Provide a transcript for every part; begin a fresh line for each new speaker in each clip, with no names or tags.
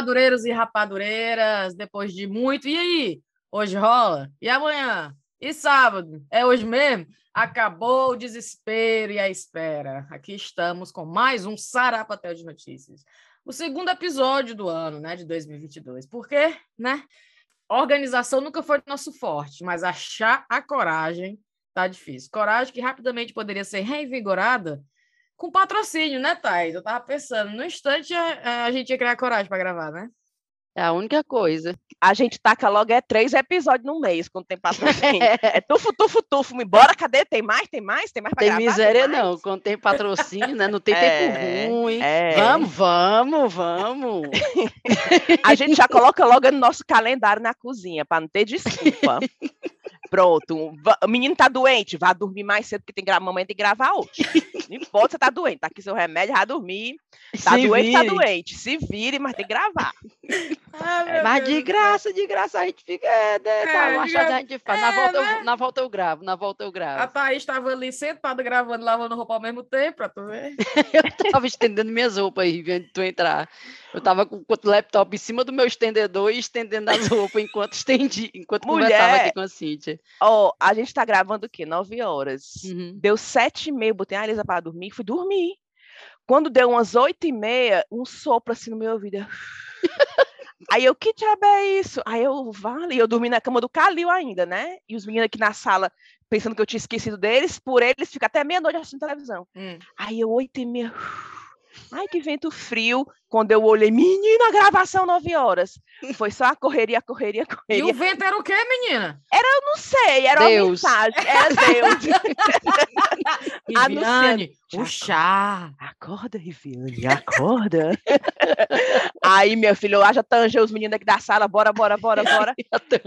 Rapadureiros e rapadureiras, depois de muito. E aí? Hoje rola? E amanhã? E sábado? É hoje mesmo? Acabou o desespero e a espera. Aqui estamos com mais um Sarapatel de Notícias. O segundo episódio do ano, né, de 2022. Por quê? Né? Organização nunca foi nosso forte, mas achar a coragem tá difícil. Coragem que rapidamente poderia ser reinvigorada com patrocínio, né, Thais? Eu tava pensando, no instante a, a gente ia criar coragem para gravar, né?
É a única coisa.
A gente taca logo é três episódios no mês, quando tem patrocínio. é tufo, tufo, tufo. Embora, cadê? Tem mais? Tem mais? Tem mais pra
tem
gravar?
miséria
tem
não, quando tem patrocínio, né? Não tem
É,
tempo ruim.
é.
Vamos, vamos, vamos.
A gente já coloca logo no nosso calendário na cozinha, para não ter desculpa. Pronto. O menino tá doente, vá dormir mais cedo, porque tem gra... mamãe tem que gravar hoje. Não importa, você tá doente. Tá aqui seu remédio, vai dormir. Tá
Se
doente, tá
vire.
doente. Se vire, mas tem que gravar.
Ah, meu
Mas
Deus
de
céu.
graça, de graça a gente fica. É, né, tá,
É,
uma achada
graça.
a gente faz. Na
É,
volta,
né?
eu, na volta eu gravo, na volta eu
A
gravo.
Thaís estava ali sentada gravando, lavando roupa ao mesmo tempo, pra tu ver.
Eu tava estendendo minhas roupas aí, antes de tu entrar. Eu tava com o laptop em cima do meu estendedor e estendendo as roupas enquanto estendi, enquanto conversava
Mulher.
aqui com a Cíntia.
Ó, a gente tá gravando o quê? Nove horas.
Uhum.
Deu sete e meia, botei a Elisa para dormir, fui dormir. Quando deu umas oito e meia, um sopro assim no meu ouvido. Aí eu, que diabo é isso? Aí eu, vale, eu dormi na cama do Calil ainda, né? E os meninos aqui na sala, pensando que eu tinha esquecido deles, por eles, fica até meia-noite assistindo televisão.
Hum.
Aí eu, oito e meia, ai que vento frio. Quando eu olhei, menina, gravação nove horas. Foi só a correria, correria,
E
correria.
o vento era o quê, menina?
Eu não sei, era
Deus.
uma mensagem, era Deus.
Viviane, o chá.
Acorda, Riviane, acorda. Aí, meu filho, eu já tangei os meninos aqui da sala, bora, bora, bora, bora.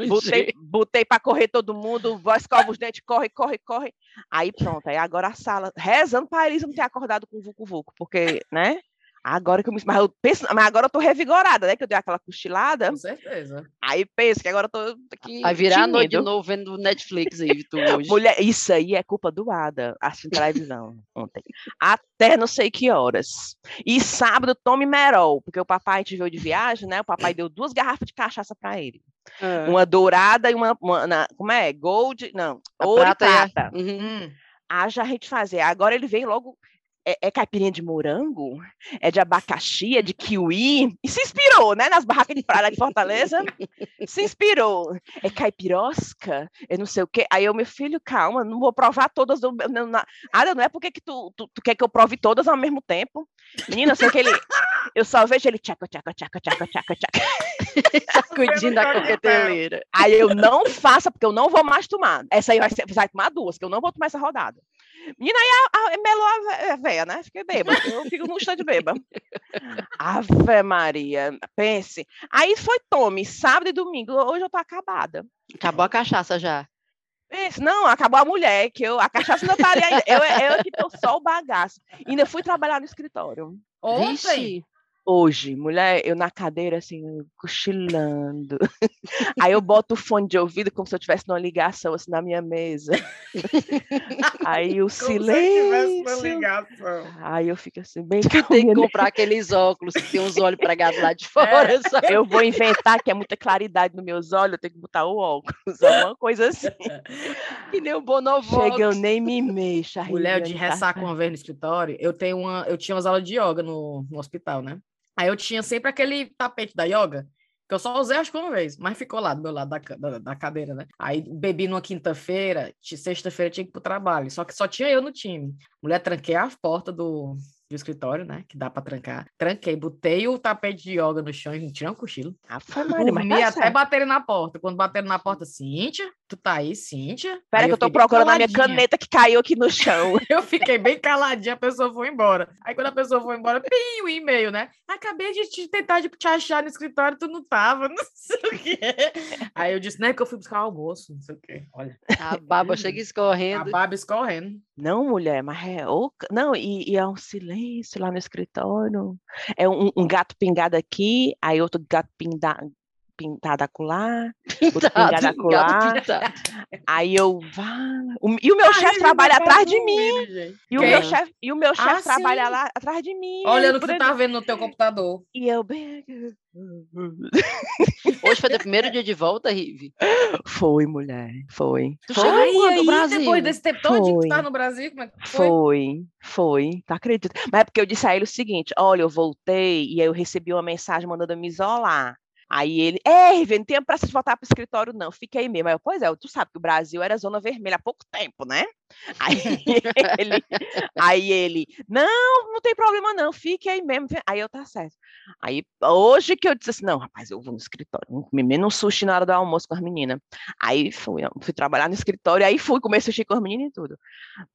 Botei, botei para correr todo mundo, escova os dentes, corre, corre, corre. Aí pronto, aí agora a sala, rezando para Elisa não ter acordado com o Vucu Vucu, porque, né? Agora que eu me. Mas, eu penso, mas agora eu tô revigorada, né? Que eu dei aquela cochilada.
Com certeza.
Aí penso que agora eu tô aqui.
Vai virar a noite de novo vendo Netflix aí, tu hoje.
Mulher, isso aí é culpa do Ada, assistindo televisão ontem. Até não sei que horas. E sábado, tome Merol, porque o papai gente veio de viagem, né? O papai deu duas garrafas de cachaça para ele.
Ah,
Uma dourada e uma, uma na- como é? Gold, não,
a
ouro
prata
e
a-
prata.
Uhum.
Hum.
Haja a gente fazer. Agora ele vem logo. É, é caipirinha de morango? É de abacaxi? É de kiwi? E se inspirou, né? Nas barracas de praia de Fortaleza. se inspirou. É caipirosca? É não sei o quê. Aí eu, meu filho, calma, não vou provar todas. do- não, na- Ada, não é porque que tu, tu, tu quer que eu prove todas ao mesmo tempo. Menina, eu sei que ele. Eu só vejo ele tchaca, tchaca, tchaca, tchaca, tchaca, tchaca.
Sacudinho da coqueteleira.
Aí eu não faça, porque eu não vou mais tomar. Essa aí vai, ser, vai tomar duas, que eu não vou tomar essa rodada. Menina, aí a, a, melou a vé- a véia, né? Fiquei bêbada. Eu fico num instante bêbada. Ave Maria, pense. Aí foi tome, sábado e domingo. Hoje eu tô acabada.
Acabou a cachaça já.
Pense, não, acabou a mulher, que eu, a cachaça ainda tá ali ainda. Eu, eu que tô só o bagaço. Ainda fui trabalhar no escritório.
Ontem.
Vixe.
Hoje, mulher, eu na cadeira, assim, cochilando. Aí eu boto o fone de ouvido como se eu estivesse numa ligação, assim, na minha mesa. Aí o
Como se eu tivesse uma
silêncio.
ligação.
Aí eu fico assim, bem
Tem que
né?
comprar aqueles óculos que tem uns olhos pregados lá de fora, sabe?
Eu vou inventar que é muita claridade nos meus olhos, eu tenho que botar o óculos, alguma coisa assim.
Que nem o Bonovox.
Chega, eu nem me mexo.
Mulher de
tá-
ressaca uma vez no escritório, eu tenho uma, eu tinha umas aulas de yoga no, no hospital, né? Aí eu tinha sempre aquele tapete da yoga, que eu só usei acho que uma vez, mas ficou lá do meu lado da, da, da cadeira, né? Aí bebi numa quinta-feira, sexta-feira tinha que ir pro trabalho, só que só tinha eu no time. Mulher, tranquei a porta do, do escritório, né? Que dá pra trancar. Tranquei, botei o tapete de yoga no chão e tirei um cochilo.
Ave Maria, mas
Dormi até
certo.
baterem na porta. Quando bateram na porta, Cíntia, tu tá aí, Cíntia?
Pera
Aí
que eu tô procurando a minha caneta que caiu aqui no chão.
Eu fiquei bem caladinha, a pessoa foi embora. Aí quando a pessoa foi embora, pim, o e-mail, né? Acabei de te tentar de te achar no escritório, tu não tava, não sei o quê. Aí eu disse, né, que eu fui buscar o almoço, não sei o quê. Olha,
A baba chega
a
escorrendo.
baba escorrendo.
Não, mulher, mas é. oca- Não, e, e é um silêncio lá no escritório. É um, um gato pingado aqui, aí outro gato pinda, pintada acolá, pingado acolá. Aí eu, vá. o- E o meu
A
chefe trabalha atrás de mim. E o meu chefe, e o meu chefe
Ah,
trabalha
sim.
lá atrás de mim.
Olha
aí
no que tu tá vendo no teu computador.
E eu bem.
Hoje foi o primeiro dia de volta, Rive.
Foi, mulher. Foi.
Tu
Foi.
chegou
aí,
Brasil?
depois desse tempo todo que tu tá no Brasil, como é que foi?
Foi, foi, tu acredita? Mas é porque eu disse a ele o seguinte: olha, eu voltei e aí eu recebi uma mensagem mandando eu me isolar. Aí ele, é, Riven, não tem pressa de voltar para o escritório, não, fica aí mesmo. Aí eu, pois é, tu sabe que o Brasil era zona vermelha há pouco tempo, né? Aí ele, aí ele, não, não tem problema não, fique aí mesmo. Aí eu, tá certo. Aí hoje que eu disse assim, não, rapaz, eu vou no escritório, comer menos sushi na hora do almoço com as meninas. Aí fui, fui trabalhar no escritório, aí fui comer sushi com as meninas e tudo.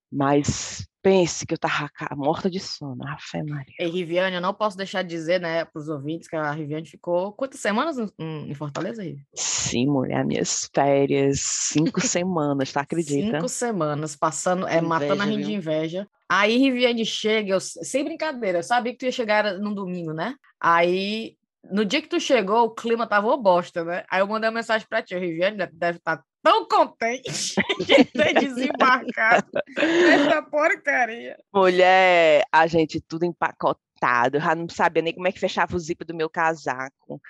Mas pense que eu tava morta de sono, a fé Maria.
Ei, Riviane, eu não posso deixar de dizer, né, pros ouvintes que a Riviane ficou quantas semanas em- Fortaleza, Rivi?
Sim, mulher, minhas férias, cinco semanas, tá acredita?
Cinco semanas passando, é,
Que
matando a
inveja,
rir de inveja. Aí Riviane chega, eu, sem brincadeira, eu sabia que tu ia chegar num domingo, né? Aí, no dia que tu chegou, o clima tava uma bosta, né? Aí eu mandei uma mensagem pra ti, Riviane deve- deve estar tão contente de ter desembarcado nessa porcaria.
Mulher, a gente tudo empacotado, eu já não sabia nem como é que fechava o zíper do meu casaco.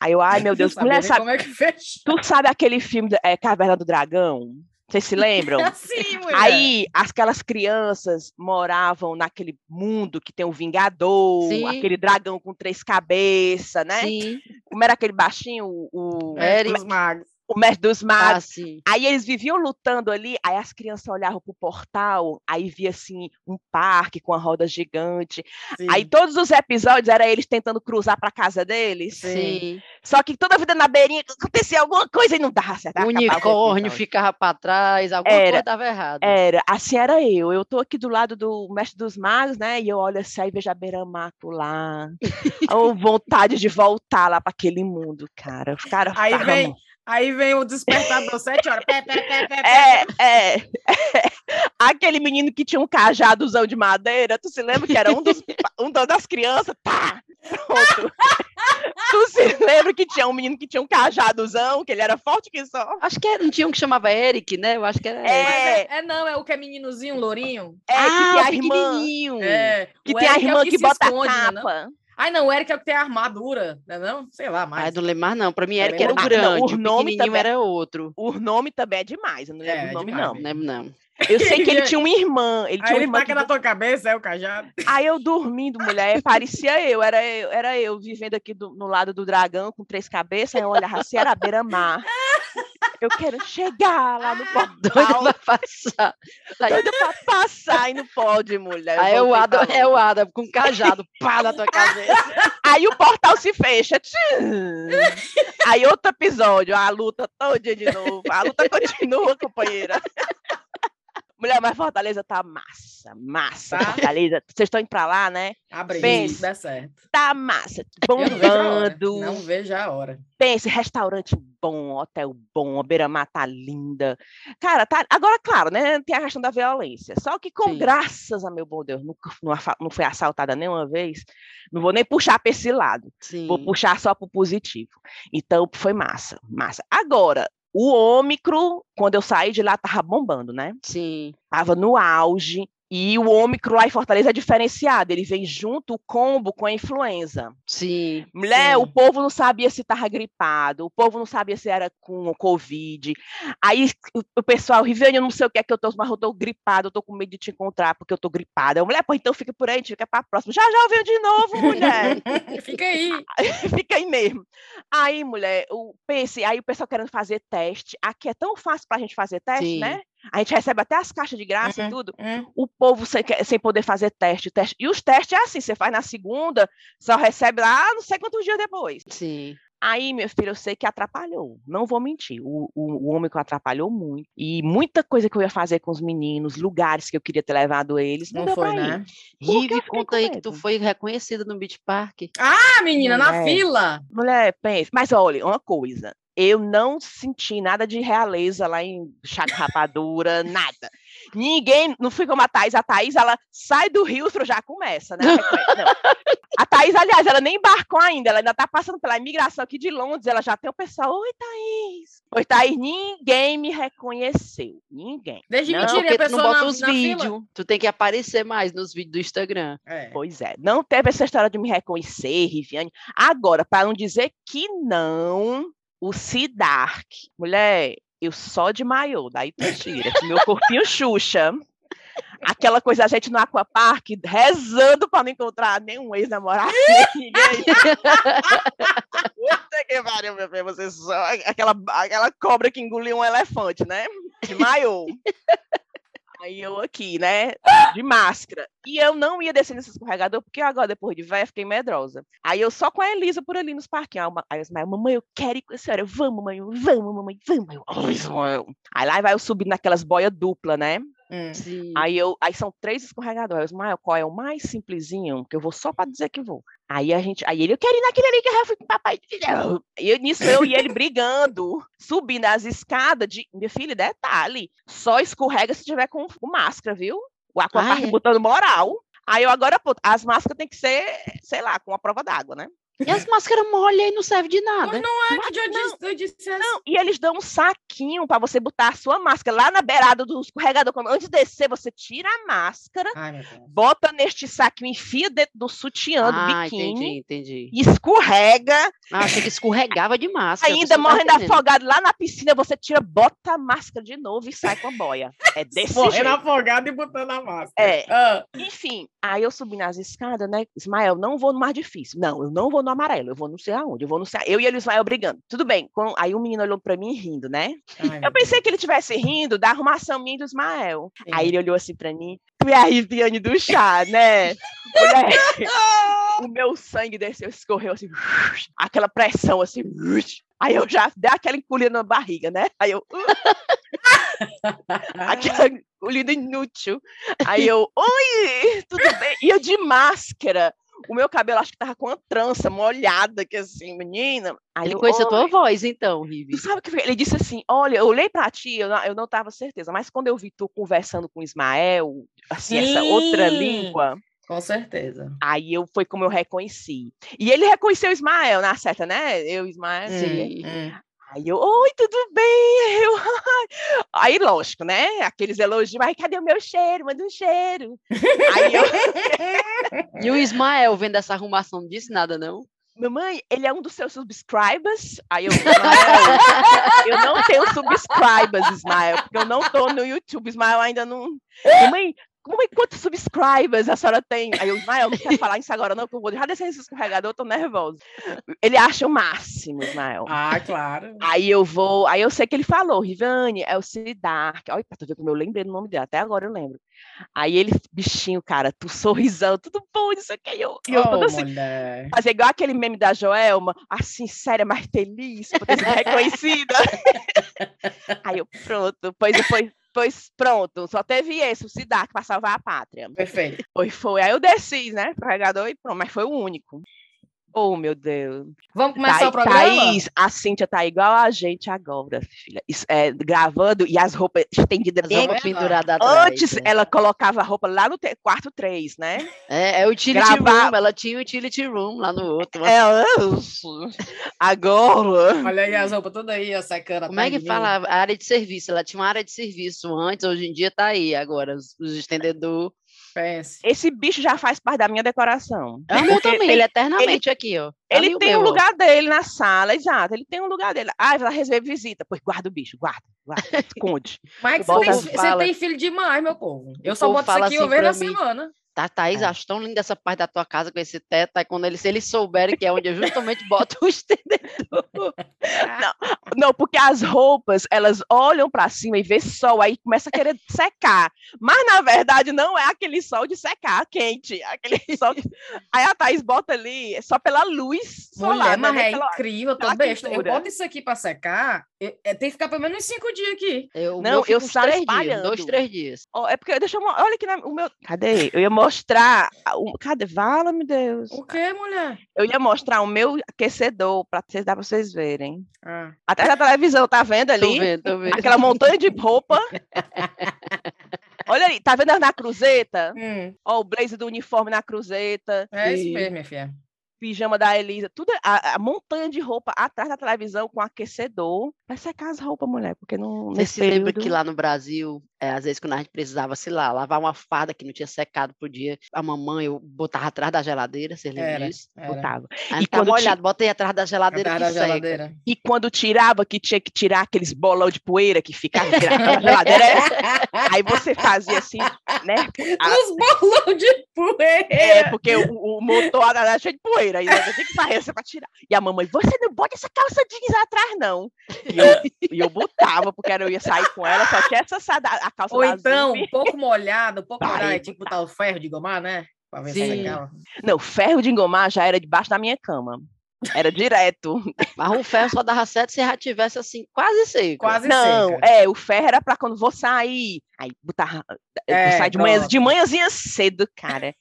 Aí eu, ai meu Deus, mulher, sabe,
como é que fecha.
tu sabe aquele filme é, Caverna do Dragão? Vocês se lembram?
Mulher.
Aí, aquelas crianças moravam naquele mundo que tem o Vingador,
Sim.
aquele dragão com três cabeças, né?
Sim.
Como era aquele baixinho, o, o,
Eric.
Magos.
O mestre dos magos.
Ah.
Aí eles viviam lutando ali, aí as crianças olhavam pro portal, aí via assim um parque com a roda gigante. Aí
Sim.
todos os episódios era eles tentando cruzar para casa deles.
Sim.
Só que toda a vida na beirinha acontecia alguma coisa e não dava certo.
O unicórnio ficava para trás, alguma
Era.
coisa estava errada.
Era, assim era eu. Eu tô aqui do lado do mestre dos magos, né? E eu olho assim, aí vejo a beira-mar lá. Ou vontade de voltar lá para aquele mundo, cara. Os caras
Aí vem, aí vem o despertador, sete horas. Pé, pé, pé, pé, pé.
É, é. Aquele menino que tinha um cajadozão de madeira, tu se lembra que era um, dos, um das crianças? Tá, pronto. tu se lembra que tinha um menino que tinha um cajadozão, que ele era forte que só?
Acho que era- não tinha um que chamava Eric, né? Eu acho que era
É.
É, é não, é o que é meninozinho, lourinho.
É,
ah,
que tem a irmã,
pequenininho.
É,
que
o
tem a
Eric é o
irmã que,
se
bota
esconde,
a
né, não? Ai, não, o Eric é o que tem a armadura, né não? Sei lá
Ah,
mais.
não lembro mais não. Para mim, Eric era o.
Ah,
grande,
não,
o
o nome também.
era outro.
O nome também é demais, eu não lembro
É,
o nome,
demais
não.
Não lembro não.
Eu sei que ele tinha uma irmã. Ele
Aí
tinha uma
ele
irmã
taca
que
na tua cabeça, é o cajado.
Aí eu dormindo, mulher, parecia eu, era eu, era eu vivendo aqui do- no lado do dragão com três cabeças, aí eu olhava assim, era beira-mar. Eu quero chegar lá no
Doido
portal,
pra passar. Aí,
doida pra passar e não pode, mulher. eu
aí é o Adam, é o Adam com cajado, pá na tua cabeça.
Aí o portal se fecha. Aí outro episódio, a luta todo dia de novo. A luta continua, companheira. Mulher, mas Fortaleza tá massa, massa.
Tá?
Fortaleza, vocês estão indo pra lá, né?
Abre
Pense.
dá certo.
Tá massa,
Eu não vejo a hora.
bombando.
Não vejo a hora.
Pense, restaurante bom, hotel bom, a beira-mar tá linda. Cara, tá. Agora, claro, né? Tem a questão da violência. Só que, com
Sim.
graças a meu bom Deus, nunca não, foi assaltada nenhuma vez. Não vou nem puxar para esse lado.
Sim.
Vou puxar só pro positivo. Então, foi massa, massa. Agora, o Ômicron, quando eu saí de lá, tava bombando, né?
Sim.
Tava no auge. E o Ômicron lá em Fortaleza é diferenciado. Ele vem junto o combo com a influenza.
Sim.
Mulher, o
Sim.
povo não sabia se estava gripado, o povo não sabia se era com Covid. Aí o, o pessoal, Riviane, eu não sei o que é que eu tô, mas eu tô gripado, eu tô com medo de te encontrar porque eu tô gripada. Eu, mulher, pô, então fica por aí, fica pra próxima. Já já veio de novo, mulher.
Fica aí.
fica aí mesmo. Aí, mulher, o, pense, aí o pessoal querendo fazer teste. Aqui é tão fácil pra gente fazer teste,
Sim.
né? A gente recebe até as caixas de graça e tudo
Hum,
o povo sem, sem poder fazer teste, teste. E os testes é assim: você faz na segunda, só recebe lá não sei quantos dias depois.
Sim.
Aí, meu filho, eu sei que atrapalhou. Não vou mentir. O, o, o homem que atrapalhou muito. E muita coisa que eu ia fazer com os meninos, lugares que eu queria ter levado eles, não,
Não
deu
foi,
pra ir.
né?
Rive, conta aí que tu foi reconhecida no Beach Park.
Ah, menina, na
Mulher.
fila.
Mulher, pense. Mas olha, uma coisa. Eu não senti nada de realeza lá em Chaco Rapadura, nada. Ninguém, não fui como a Thaís. A Thaís, ela sai do Rio, já começa, né? A Thaís, aliás, ela nem embarcou ainda, ela ainda tá passando pela imigração aqui de Londres, ela já tem o pessoal, oi, Thaís. Oi, Thaís, ninguém me reconheceu, ninguém.
Desde não, mentira, porque tu não bota na, os vídeos, tu tem que aparecer mais nos vídeos do Instagram.
É. Pois é, não teve essa história de me reconhecer, Riviane. Agora, para não dizer que não, o Sidark, mulher, eu só de maiô, daí tu tira, meu corpinho Xuxa, aquela coisa, a gente no Aquapark, rezando para não encontrar nenhum ex-namorado. Puta que pariu, meu filho, você só, aquela, aquela cobra que engoliu um elefante, né? De maiô. Aí eu aqui, né, de máscara. E eu não ia descer nesse escorregador, porque agora, depois de velha, fiquei medrosa. Aí eu só com a Elisa por ali nos parquinhos. Aí eu disse, mamãe, eu quero ir com a senhora. Eu, vamos, mamãe, vamos, mamãe, vamos. Aí lá vai eu subir naquelas boias dupla, né? Hum. Aí, eu, aí são três escorregadores. Mas qual é o mais simplesinho? Que eu vou só para dizer que vou. Aí a gente, aí ele, eu quero ir naquele ali que eu fui papai. E eu, nisso eu e ele brigando, subindo as escadas de. Minha filha, detalhe, só escorrega se tiver com, com máscara, viu? O aquapark botando moral. Aí eu agora, pô, as máscaras tem que ser, sei lá, com a prova d'água, né?
E as máscaras molham e não serve de nada. Mas
não é que eu disse, eu disse.
Não, e eles dão um saquinho para você botar a sua máscara lá na beirada do escorregador. Quando, antes de descer, você tira a máscara, Ai, bota neste saquinho, enfia dentro do sutiã, do ah, biquíni.
Entendi, entendi.
Escorrega.
Ah, achei que escorregava de máscara.
Ainda morrendo afogado lá na piscina, você tira, bota a máscara de novo e sai com a boia. É desse morrendo
afogado e botando a máscara.
É. Ah. Enfim, aí eu subi nas escadas, né? Ismael, não vou no mais difícil. Não, eu não vou no amarelo, eu vou no sei aonde, eu vou no sei... Eu e ele Ismael brigando. Tudo bem. Aí o menino olhou para mim rindo, né? Ai, eu pensei Deus. que ele tivesse rindo da arrumação minha do Ismael. Sim. Aí ele olhou assim para mim, tu é a Riviane do chá, né? o meu sangue desceu, escorreu assim, aquela pressão assim. Aí eu já dei aquela encolhida na barriga, né? Aí eu. aquela encolhida inútil. Aí eu, oi, tudo bem? E eu de máscara. O meu cabelo acho que tava com uma trança molhada, que assim, menina.
Aí ele conheceu a tua voz, então, Rivi.
Tu sabe que ele disse assim: olha, eu olhei pra ti, eu não, eu não tava certeza, mas quando eu vi tu conversando com Ismael, assim, Sim. essa outra língua.
Com certeza.
Aí eu foi como eu reconheci. E ele reconheceu Ismael, na certa, né? Eu, Ismael. Sim. Hum. Aí eu, oi, tudo bem? Eu, aí, lógico, né? Aqueles elogios, mas cadê o meu cheiro? Manda um cheiro. Aí eu...
e o Ismael, vendo essa arrumação, não disse nada, não?
Mamãe, ele é um dos seus subscribers? Aí eu, eu não tenho subscribers, Ismael, porque eu não tô no YouTube. Ismael ainda não. Mamãe, como é, quantos subscribers a senhora tem? Aí eu, Ismael, não quero falar isso agora, não, porque eu vou já descer esse escorregador, eu tô nervoso. Ele acha o máximo, Ismael.
Ah, claro.
Aí eu vou, aí eu sei que ele falou, Rivane, é o Sidark. Olha, pra tu ver como eu lembrei do nome dele, até agora eu lembro. Aí ele, bichinho, cara, tu sorrisão, tudo bom, isso aqui. E eu, e eu oh, assim, mulher. fazer igual aquele meme da Joelma, assim, séria, mais feliz, por ter sido reconhecida. aí eu, pronto, pois depois Pois pronto, só teve esse, o Sidark, para salvar a pátria.
Perfeito.
Foi, foi. Aí eu desci, né, carregador e pronto, mas foi o único. Oh, meu Deus.
Vamos começar Tha o programa? Thaís,
a Cíntia tá igual a gente agora, filha. É, gravando e as roupas estendidas.
As roupas penduradas
Antes, né? ela colocava a roupa lá no quarto 3, né?
É, é o utility Gravar... room. Ela tinha o utility room lá no outro.
É, agora...
Olha aí as roupas todas aí, ó, sacana.
Como é que fala a área de serviço? Ela tinha uma área de serviço antes, hoje em dia tá aí agora, os, os estendedores
Pense. Esse bicho já faz parte da minha decoração.
É o também, ele é eternamente ele, aqui, ó.
Ele Ali tem um lugar dele na sala, exato. Ele tem um lugar dele. Ah, vai receber visita. Pois guarda o bicho, guarda, guarda, esconde.
Mas você tem, você tem, filho demais, meu povo. Eu o só boto isso aqui assim uma vez na semana.
Tá, Thaís, é. acho tão linda essa parte da tua casa com esse teto. Aí quando eles, se eles souberem que é onde eu justamente boto o estendedor.
Não, não, porque as roupas, elas olham para cima e vê sol, aí começa a querer secar. Mas, na verdade, não é aquele sol de secar quente. Aquele sol de... Aí a Thaís bota ali é só pela luz
solar. Mulher, mas né? é pela, incrível, eu tô besta. Eu boto isso aqui para secar, é, tem que ficar pelo menos cinco dias aqui.
Eu, não, eu saio espalhando. Dias, dois, três dias.
Oh, é porque, deixa eu... Olha aqui na, o meu... Cadê? Eu ia mostrar mostrar. Cadê? Vala, meu Deus.
O que, mulher?
Eu ia mostrar o meu aquecedor para vocês dar para vocês verem. Ah. Até na televisão, tá vendo ali?
Tô vendo, tô vendo.
Aquela montanha de roupa. Olha ali, tá vendo na cruzeta?
Hum,
Ó, o blazer do uniforme na cruzeta,
é isso mesmo, minha filha.
pijama da Elisa, tudo a, a montanha de roupa atrás da televisão com aquecedor. Vai secar as roupas, mulher, porque não
Você se lembra
período...
que lá no Brasil, é, às vezes quando a gente precisava, sei lá, lavar uma farda que não tinha secado por dia, a mamãe eu botava atrás da geladeira, você lembra
Era.
disso?
Era.
botava. E
tá
quando ti-
molhado, bota aí atrás da geladeira
Atrás
que
da
seca.
geladeira.
E quando tirava, que tinha que tirar aqueles bolão de poeira que ficava da geladeira, é- aí você fazia assim, né? A-
Os bolão de poeira.
É, porque o, o motor era cheio de poeira, aí você tem que sair pra tirar. E a mamãe, você não bota essa calça jeans atrás, não. E eu, e eu botava, porque era- eu ia sair com ela, só tinha essa a calça
Ou
da
então, um pouco molhado, um pouco
Vai,
molhado, é tipo botar o ferro de gomar, né? Pra ver se
Sim.
Não, ferro de engomar já era debaixo da minha cama. Era direto.
Mas o ferro só dava certo se já tivesse assim, quase seco.
Quase
Não,
seca.
é, o ferro era pra quando vou sair. Aí botava.
É,
eu saio de manhã, de manhãzinha cedo, cara.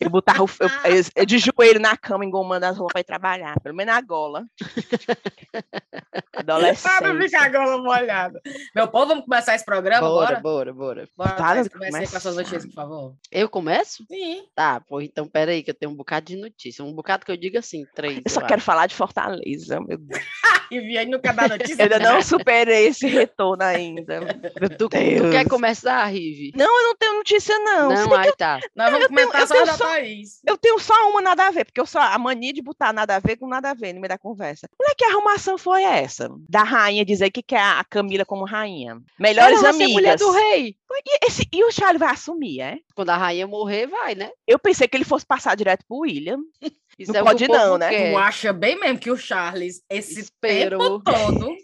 Eu botava o, eu- eu- eu de joelho na cama, engomando as roupas pra ir trabalhar, pelo menos na gola.
Pra não ficar
Adolescente.
a gola molhada. Meu povo, vamos começar esse programa
Bora,
agora?
bora, bora.
Bora, Thaís, comece aí com as suas notícias, por favor.
Eu começo?
Sim.
Tá, pô, então pera aí que eu tenho um bocado de notícia. Um bocado que eu digo assim, três.
Eu só
eu
quero. Falar de Fortaleza. Meu Deus.
E Vianney nunca dá notícia.
Eu ainda não superei esse retorno ainda. Meu
Tu, tu quer começar, Rive?
Não, eu não tenho notícia, não.
Não, aí tá.
Nós vamos
eu tenho- eu
só
tenho
da
só-
Thaís.
Eu tenho só uma nada a ver, porque eu só a mania de botar nada a ver com nada a ver no meio da conversa. Olha que arrumação foi essa? Da rainha dizer que quer a Camila como rainha. Melhores
Ela
amigas.
mulher do rei.
E, esse- e o Charles vai assumir, é?
Quando a rainha morrer, vai, né?
Eu pensei que ele fosse passar direto pro William.
Isso
Não
é
pode não, né?
quer.
Tu acha bem mesmo que o Charles, esse
Esperou.
tempo todo,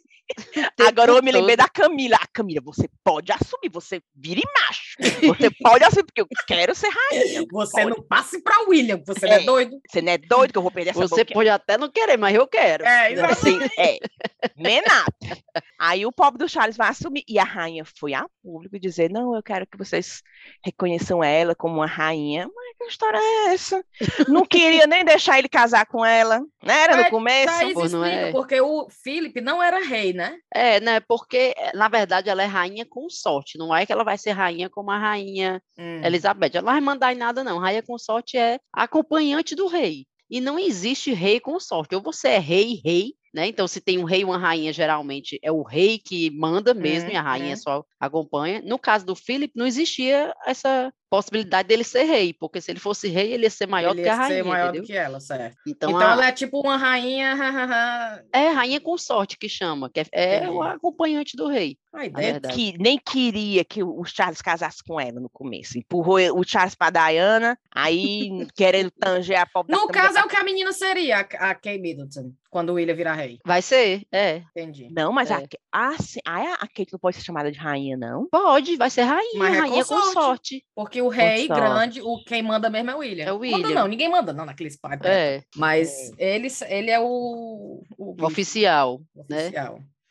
Agora eu me lembrei da Camila. Ah, Camila, você pode assumir, você vira e macho. Você pode assumir, porque eu quero ser rainha.
você
Pode.
não passe pra William, você não é
É.
doido.
Você não é doido que eu vou perder essa
Você
boquinha?
pode até não querer, mas eu quero.
É, exato.
Assim, é. Menata. Aí o pobre do Charles vai assumir. E a rainha foi a público dizer: Não, eu quero que vocês reconheçam ela como uma rainha. Mas que história é essa? Não queria nem deixar ele casar com ela. Não era no
Mas
começo?
Thaís
pô, não é?
porque o Felipe não era rei, né?
É, né? Porque, eh, na verdade, ela é rainha consorte. Não é que ela vai ser rainha como a rainha
Hum.
Elizabeth. Ela não vai mandar em nada, não. Rainha consorte é acompanhante do rei. E não existe rei consorte. Ou você é rei, rei, né? Então, se tem um rei e uma rainha, geralmente é o rei que manda mesmo
Uhum,
e a rainha
uhum.
só acompanha. No caso do Philip, não existia essa possibilidade dele ser rei, porque se ele fosse rei, ele ia ser maior
Ele
do que a
ia ser
rainha,
maior
entendeu?
do que ela, certo.
Então,
Então,
a-
ela é tipo uma rainha.
é rainha consorte que chama, que é, é o acompanhante do rei.
A ideia
verdade.
Que nem queria que o Charles casasse com ela no começo. Empurrou o Charles pra Diana, aí querendo tanger a pobre da
No caso, é o que a menina seria, a a Kay Middleton, quando o William virar rei.
Vai ser, é.
Entendi.
Não, mas a,
É.
a, sim- a, a Kate não pode ser chamada de rainha, não.
Pode, vai ser rainha,
Mas é
rainha
consorte.
consorte.
Porque o rei grande, o quem manda mesmo é o William.
É o
Manda
William.
não, ninguém manda não naqueles pais.
É,
Mas ele, ele é o, o bicho
oficial, né?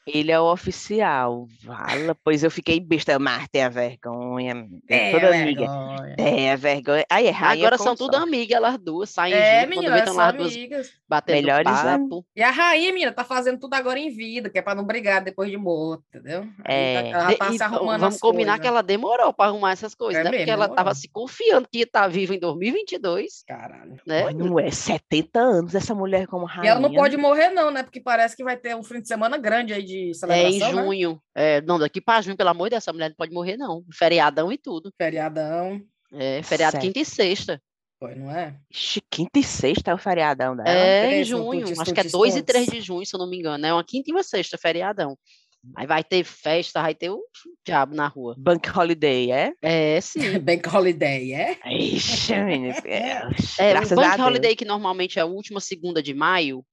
Ele é o oficial. Vala, pois eu fiquei besta, mas tem a vergonha.
É,
toda amiga.
vergonha.
Tem a vergonha. Aí é rainha
Agora são tudo amigas, elas duas, saem
É,
junto, quando
menina,
vê,
elas
duas
amigas.
batendo
Melhores
papo.
E a rainha, menina, tá fazendo tudo agora em vida, que é pra não brigar depois de morto, entendeu?
É.
tá- ela
De-
tá
e
se arrumando
vamos
as
combinar
coisas.
que ela demorou para arrumar essas coisas,
É
né? Porque
mesmo,
ela tava
demorou.
se confiando que ia estar viva em 2022,
Caralho.
né?
Mas Não é 70 anos essa mulher como rainha.
E ela não pode morrer, não, né? Porque parece que vai ter um fim de semana grande aí de
É em
celebração, né?
junho. É, não, daqui para junho, pelo amor de Deus, essa mulher não pode morrer, não. Feriadão e tudo.
Feriadão.
É, feriado
Certo.
quinta e sexta.
Foi, não é?
Ixi, quinta e sexta é o feriadão dela.
É, em
três,
junho. Acho que é
tutis,
2 e 3
tutis.
de junho, se eu não me engano. É uma quinta e uma sexta, feriadão. Aí vai ter festa, vai ter o diabo na rua.
Bank Holiday, é?
É, sim.
Bank Holiday, é?
Ixi, menina. é,
É, o
a
Bank. Holiday, que normalmente é a última segunda de maio,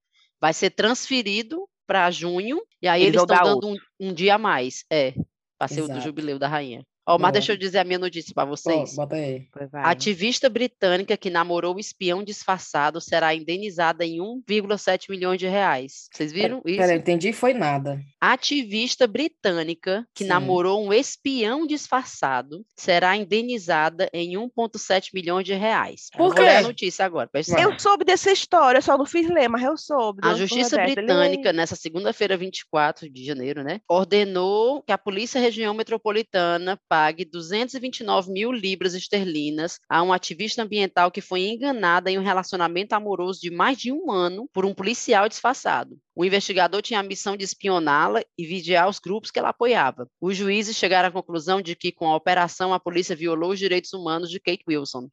vai ser transferido para junho, e aí
Eles
estão dando um, um dia a mais. É, para ser o do jubileu da rainha. Ó, mas deixa eu dizer a minha notícia para vocês.
bota aí.
A ativista britânica que namorou o espião disfarçado será indenizada em 1,7 milhões de reais. Vocês viram isso?
Peraí, entendi, foi nada.
ativista britânica que
Sim.
namorou um espião disfarçado será indenizada em 1,7 milhões de reais. Eu
Por
vou ler a
quê?
notícia agora.
Eu soube dessa história, eu só não fiz ler, mas eu soube.
A Justiça
ele
Britânica,
é-
nessa segunda-feira, 24 de janeiro, né, ordenou que a Polícia Região Metropolitana pague 229 mil libras esterlinas a um ativista ambiental que foi enganada em um relacionamento amoroso de mais de um ano por um policial disfarçado. O investigador tinha a missão de espioná-la e vigiar os grupos que ela apoiava. Os juízes chegaram à conclusão de que, com a operação, a polícia violou os direitos humanos de Kate Wilson.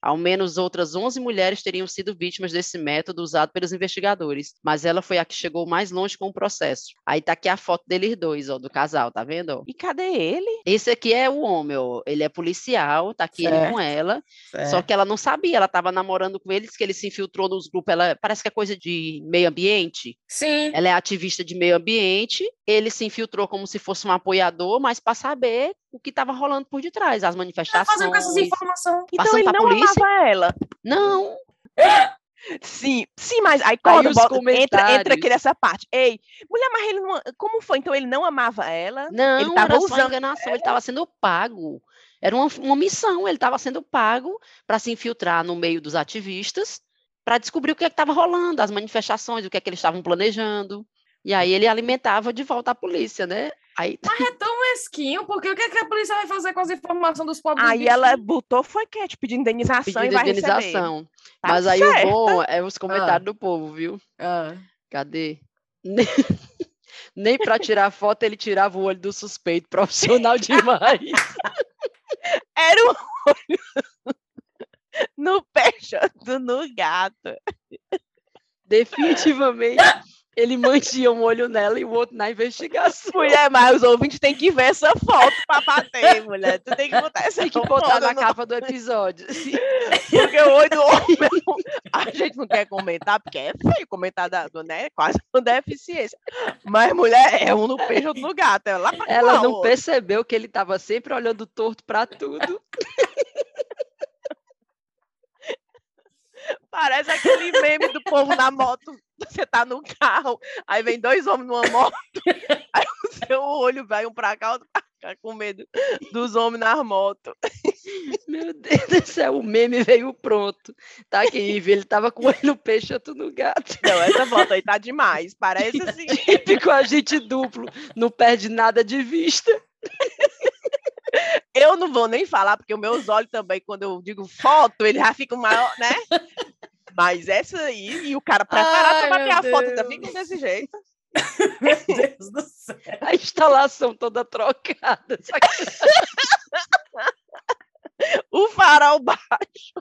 Ao menos outras 11 mulheres teriam sido vítimas desse método usado pelos investigadores, mas ela foi a que chegou mais longe com o processo. Aí tá aqui a foto deles dois, ó, do casal, tá vendo?
E cadê ele?
Esse aqui é o homem, ó. ele é policial, tá aqui ele com ela, certo. só que ela não sabia, ela estava namorando com eles, que ele se infiltrou nos grupos, ela parece que é coisa de meio ambiente.
Sim.
Ela é ativista de meio ambiente, ele se infiltrou como se fosse um apoiador, mas para saber o que estava rolando por detrás, as manifestações.
Fazendo com essas informações.
Então ele não polícia. amava ela.
Não.
Sim, sim, mas aí quando bota, entra, entra aqui nessa parte. Ei, mulher, mas ele não, como foi? Então ele não amava ela?
Não,
ele
tava era usando enganação, ele estava sendo pago. Era uma, uma missão, ele estava sendo pago para se infiltrar no meio dos ativistas, para descobrir o que é estava rolando, as manifestações, o que é que eles estavam planejando. E aí ele alimentava de volta a polícia, né? Aí...
Mas é tão mesquinho, porque o que, é que a polícia vai fazer com as informações dos pobres?
Aí ela botou, foi que? Tipo, de indenização Pedindo e vai indenização.
Tá Mas aí o bom é os comentários ah. do povo, viu? Ah. Cadê? Nem, nem para tirar foto ele tirava o olho do suspeito, profissional demais.
Era um olho no pé no gato.
Definitivamente ele mantinha um olho nela e o outro na investigação.
Mulher, mas os ouvintes têm que ver essa foto pra bater, mulher. Tu tem que botar essa
Tem que botar na no... capa do episódio.
Porque o olho do homem, a gente não quer comentar, porque é feio comentar, da, né? Quase uma deficiência. Mas, mulher, é um no peixe, outro no gato. É lá
Ela não percebeu que ele estava sempre olhando torto para tudo.
Parece aquele meme do povo na moto você tá no carro, aí vem dois homens numa moto, aí o seu olho vai um pra cá, outro pra cá, com medo dos homens nas motos.
Meu Deus do céu, o meme veio pronto. Tá aqui, ele tava com ele no peixe, outro no gato.
Não, essa foto aí tá demais, parece assim.
Típico agente duplo, não perde nada de vista.
Eu não vou nem falar, porque os meus olhos também, quando eu digo foto, ele já fica maior, né? Mas essa aí, e o cara preparado para bater a foto, ainda fica desse jeito.
Meu Deus do céu.
A instalação toda trocada.
o farol baixo.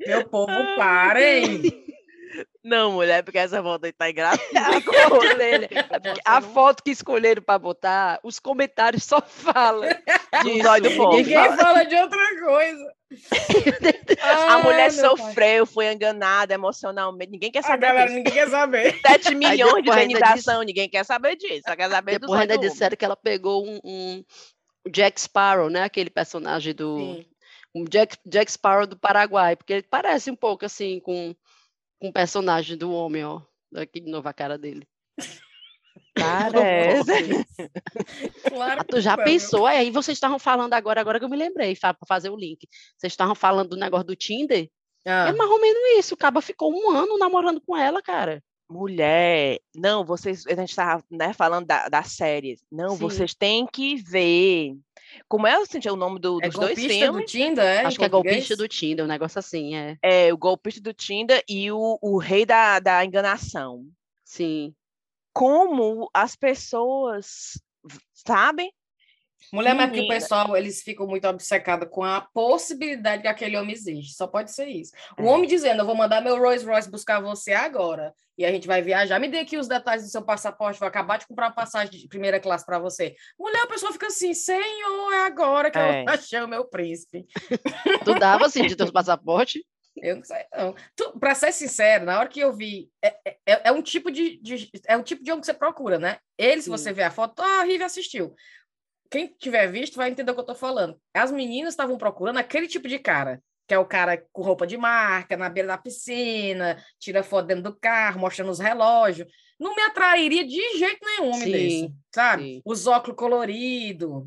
Meu povo, parem!
Não, mulher, porque essa foto aí tá engraçada.
A, foto que escolheram para botar, os comentários só falam.
Disso, do povo.
Ninguém fala de outra coisa.
A mulher sofreu, pai. foi enganada emocionalmente. Ninguém quer saber. A
galera, disso. ninguém quer saber.
7 milhões de indenização, ninguém quer saber disso. Só quer saber
depois ainda disseram que ela pegou um, um, Jack Sparrow, né? Aquele personagem do. Sim. Um Jack, Jack Sparrow do Paraguai, porque ele parece um pouco assim com com o personagem do homem, ó. Aqui de novo a cara dele.
Parece.
claro ah, tu já pensou? Aí vocês estavam falando agora, agora que eu me lembrei, para fazer o link. Vocês estavam falando do negócio do Tinder? Ah. É mais ou menos isso. O Caba ficou um ano namorando com ela, cara.
Mulher, não, vocês, a gente estava né, falando da, da série. Não, Sim. vocês têm que ver. Como é o nome do,
é
dos dois
filmes? do Tinder, é?
Acho que é golpista do Tinder, um negócio assim, é.
É, o golpista do Tinder e o, o rei da, da enganação.
Sim.
Como as pessoas, sabe?
Mulher, mas porque o pessoal, eles ficam muito obcecados com a possibilidade que aquele homem existe. Só pode ser isso. O é. homem dizendo, eu vou mandar meu Rolls Royce buscar você agora e a gente vai viajar. Me dê aqui os detalhes do seu passaporte, vou acabar de comprar uma passagem de primeira classe para você. Mulher, a pessoa fica assim, senhor, é agora que é. eu achei o meu príncipe.
tu dava, assim, de teu passaporte?
Eu não sei, não. Para ser sincero, na hora que eu vi, é, é, é, um tipo de, de, é um tipo de homem que você procura, né? Ele, se Sim. você ver a foto, ah, a Rive assistiu quem tiver visto vai entender o que eu tô falando. As meninas estavam procurando aquele tipo de cara, que é o cara com roupa de marca, na beira da piscina, tira foto dentro do carro, mostrando os relógios. Não me atrairia de jeito nenhum sim, desse, sabe? Sim. Os óculos coloridos,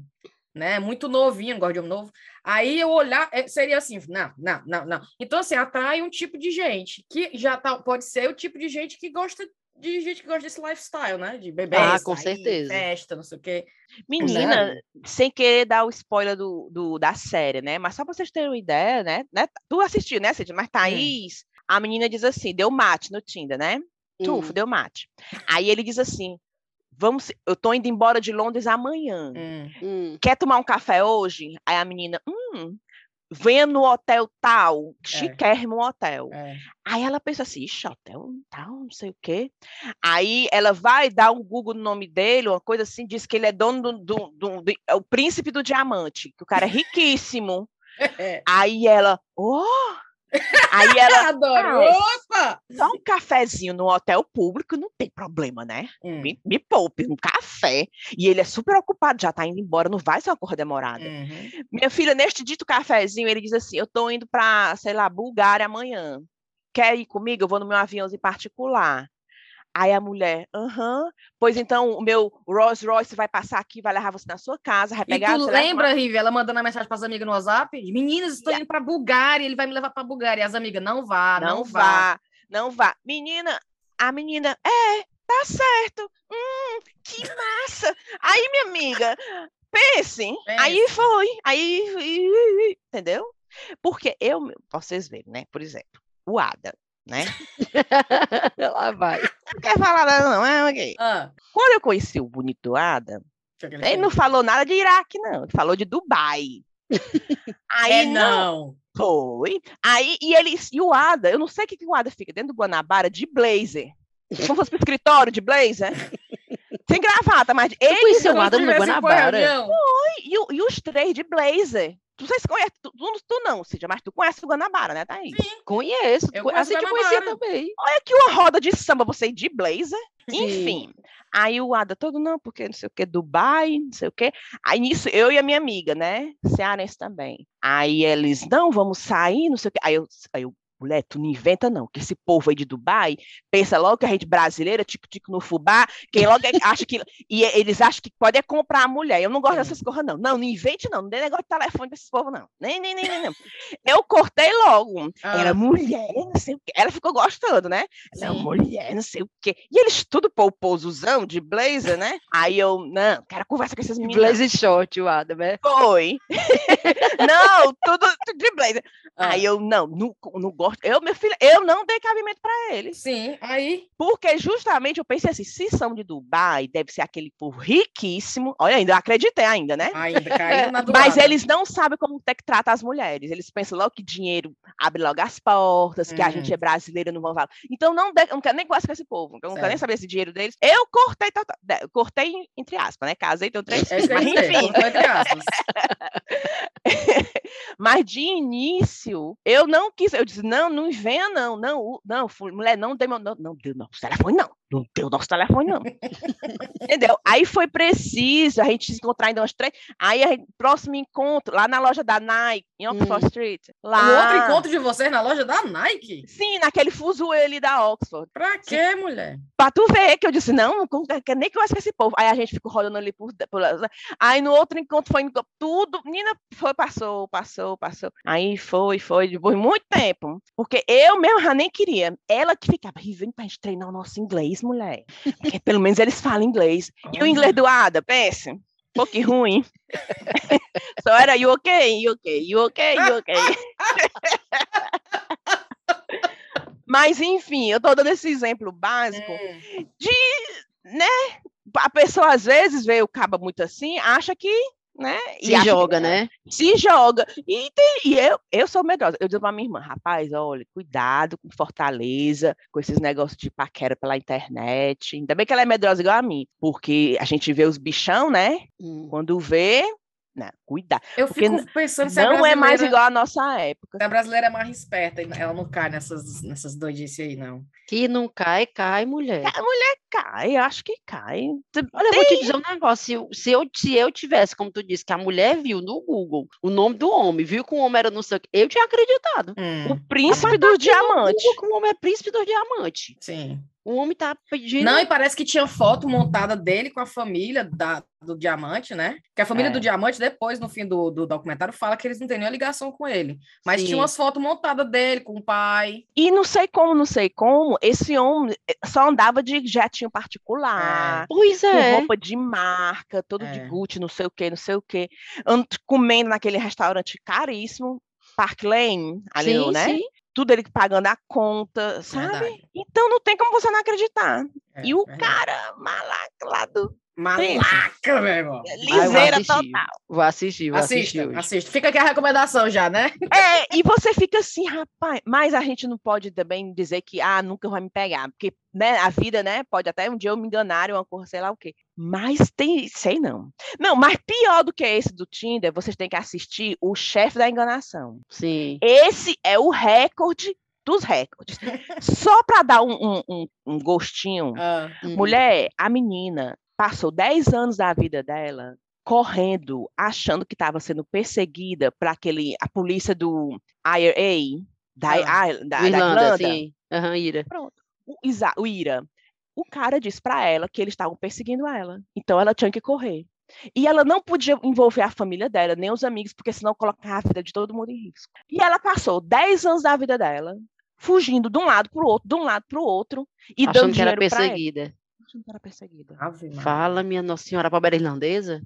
né? Muito novinho, gosto de homem novo. Aí eu olhar, é, seria assim, não, não, não, não. Então, assim, atrai um tipo de gente que já tá, pode ser o tipo de gente que gosta de gente que gosta desse lifestyle, né? De beber,
Ah, com
sair,
certeza.
festa, não sei o quê.
Menina, sem querer dar o spoiler do, do- da série, né? Mas só pra vocês terem uma ideia, né? né? Tu assistiu, né, Cid? Mas Thaís, a menina diz assim, deu mate no Tinder, né? Tufo,
Hum.
deu mate. Aí ele diz assim, vamos, eu tô indo embora de Londres amanhã.
Hum.
Hum.
Quer tomar um café hoje? Aí a menina, hum, venha no hotel tal, chiquérrimo hotel.
É.
Aí ela pensa assim, ixi, hotel tal, não sei o quê. Aí ela vai dar um Google no nome dele, uma coisa assim, diz que ele é dono do, do, do- do- é o príncipe do diamante, que o cara é riquíssimo.
É.
Aí ela, oh! Aí ela,
Adoro!
Ah,
Opa!
só um cafezinho no hotel público, não tem problema, né?
Hum.
Me, me poupe, um café. E ele é super ocupado, já tá indo embora, não vai ser uma coisa demorada.
Uhum.
Minha filha, neste dito cafezinho, ele diz assim: Eu tô indo para, sei lá, Bulgária amanhã. Quer ir comigo? Eu vou no meu aviãozinho particular. Aí a mulher, aham, pois então o meu Rolls Royce vai passar aqui, vai levar você na sua casa, vai
E
pegar.
tu
você leva
lembra, Rivi, ela mandando a mensagem para as amigas no WhatsApp? Meninas, estou indo para Bulgária, ele vai me levar para Bulgária. E as amigas, não vá, não,
Não
vá.
vá, não vá. Menina, a menina, é, tá certo. Hum, que massa. Aí, minha amiga, pense. Aí
Pense.
foi. Aí, entendeu? Porque eu, vocês verem, né? Por exemplo, o Ada, né?
Lá vai.
Não quer falar nada, não, é ok.
Ah,
Quando eu conheci o bonito do Ada,
deixa eu
ele não falou nada de Iraque, não. Ele falou de Dubai. Aí
É
não foi. Aí, e ele, e o Ada, eu não sei o que, que o Ada fica dentro do Guanabara de blazer. Como fosse pro escritório de blazer. Sem gravata, mas ele
conheceu o Ada no Guanabara?
reunião.
e, e os três de blazer. Tu, vocês conhecem, tu, tu, tu não, Cíntia, mas tu conhece o Guanabara, né, Thaís?
Conheço.
Eu
conhe-
conheço
a gente conhecia também.
Olha que uma roda de samba, você ir de blazer.
Sim.
Enfim. Aí o Ada todo, não, porque não sei o que, Dubai, não sei o que. Aí nisso, eu e a minha amiga, né? Cearense também. Aí eles, não, vamos sair, não sei o que. Aí eu, aí eu mulher, tu não inventa não, que esse povo aí de Dubai pensa logo que a gente brasileira, tico-tico no fubá, que logo é- acha que... E eles acham que pode é comprar a mulher. Eu não gosto dessas coisas, não. Não, não invente não, não tem negócio de telefone desses povos, não. Nem, nem, nem, nem, não. Eu cortei logo.
Ah.
Era mulher, não sei o quê. Ela ficou gostando, né? Ela,
Sim.
mulher, não sei o quê. E eles tudo pousuzão de blazer, né? Aí eu, não, quero conversa com essas meninas.
Blazer short, o Adam, né?
Foi. não, tudo, tudo de blazer.
Ah.
Aí eu, não, não, não gosto. Eu, minha filha, eu não dei cabimento para eles.
Sim, aí.
Porque justamente eu pensei assim, se são de Dubai, deve ser aquele povo riquíssimo. Olha, ainda acreditei ainda, né?
Ainda caiu na
Mas eles não sabem como é que trata as mulheres. Eles pensam logo que dinheiro abre logo as portas, que a gente
Hum.
é brasileira, não vão falar. Então não, de, eu não quero nem conversar com esse povo. Eu não quero nem saber esse dinheiro deles. Eu cortei, tá, tá, cortei entre aspas, né? Casei, tenho três
É isso
filhos. Mas enfim,
entre aspas.
mas de início, eu não quis. Eu disse, não, não venha, não, não, não, mulher, não não, não deu nosso telefone, não. Não deu nosso telefone, não. Entendeu? Aí foi preciso a gente se encontrar ainda umas três. Aí, a gente- próximo encontro, lá na loja da Nike, em Oxford
Hum.
Street. Lá.
No outro encontro de vocês na loja da Nike?
Sim, naquele fuzuê ali da Oxford.
Pra quê, mulher?
Pra tu ver que eu disse, não, não quero nem conversa com esse povo. Aí a gente ficou rodando ali por, por Aí no outro encontro foi tudo. Menina, foi, passou, passou, passou. Aí foi, foi, depois de muito tempo. Porque eu mesmo já nem queria. Ela que ficava, vem pra gente treinar o nosso inglês, mulher. Porque pelo menos eles falam inglês. E o inglês do Ada, pense. Um pouquinho ruim. Só era you okay, you okay, you okay, you okay. Mas, enfim, eu tô dando esse exemplo básico
Hum.
né? A pessoa às vezes vê o caba muito assim, acha que, né? e
Se
que-
joga, né?
Se joga. E, tem- e eu, eu sou medrosa. Eu digo pra minha irmã, rapaz, olha, cuidado com Fortaleza, com esses negócios de paquera pela internet. Ainda bem que ela é medrosa igual a mim, porque a gente vê os bichão, né?
Hum.
Quando vê, né? Cuidado.
Eu
Porque
fico pensando se a
Não é mais igual à nossa época.
se a brasileira é mais esperta, e ela não cai nessas, nessas doidices aí, não.
Que não cai, cai, mulher.
A mulher cai, acho que cai.
Olha, eu vou te dizer um negócio. Se eu, se eu tivesse, como tu disse, que a mulher viu no Google o nome do homem, viu que o homem era não sei o que, eu tinha acreditado.
Hum,
O príncipe do diamante.
Google que o homem é príncipe dos diamantes.
sim.
O homem tá pedindo.
Não, e parece que tinha foto montada dele com a família da, do Diamante, né? Que a família
É.
do Diamante, depois, no fim do, do documentário, fala que eles não têm nenhuma ligação com ele. Mas
Sim.
tinha umas fotos montadas dele com o pai.
E não sei como, não sei como, esse homem eh, só andava de jetinho particular.
Pois
Com
é.
roupa de marca, todo de
É.
Gucci, não sei o que, não sei o que, comendo naquele restaurante caríssimo, Park Lane, ali,
sim,
né?
sim.
Tudo ele pagando a conta, sabe?
Verdade.
Então não tem como você não acreditar.
É,
e o
verdade.
cara malaca lá do
Malaca, meu irmão.
Vou
liseira
assistir.
total.
Vou assistir, vou assistir
Assista,
hoje.
assista. Fica aqui a recomendação já, né?
É, e você fica assim, rapaz, mas a gente não pode também dizer que, ah, nunca vai me pegar, porque, né, a vida, né, pode até um dia eu me enganar, uma coisa, sei lá o quê. Mas tem, sei não. Não, mas pior do que esse do Tinder, vocês têm que assistir o chefe da enganação.
Sim.
Esse é o recorde dos recordes. Só para dar um, um- um- um gostinho,
Ah,
Uhum.
mulher, a menina passou 10 anos da vida dela correndo, achando que estava sendo perseguida para aquele a polícia do IRA da,
Ah,
da, da
Irlanda,
Irlanda.
sim. Aham, Ira.
Pronto. O, Isa- o Ira. O cara disse para ela que eles estavam perseguindo ela. Então ela tinha que correr. E ela não podia envolver a família dela, nem os amigos, porque senão colocava a vida de todo mundo em risco. E ela passou 10 anos da vida dela fugindo de um lado para o outro, de um lado para o outro, e
Achando
dando
que era
dinheiro ele.
perseguida.
Achando que era perseguida.
Fala, minha Nossa Senhora, a pobre era irlandesa?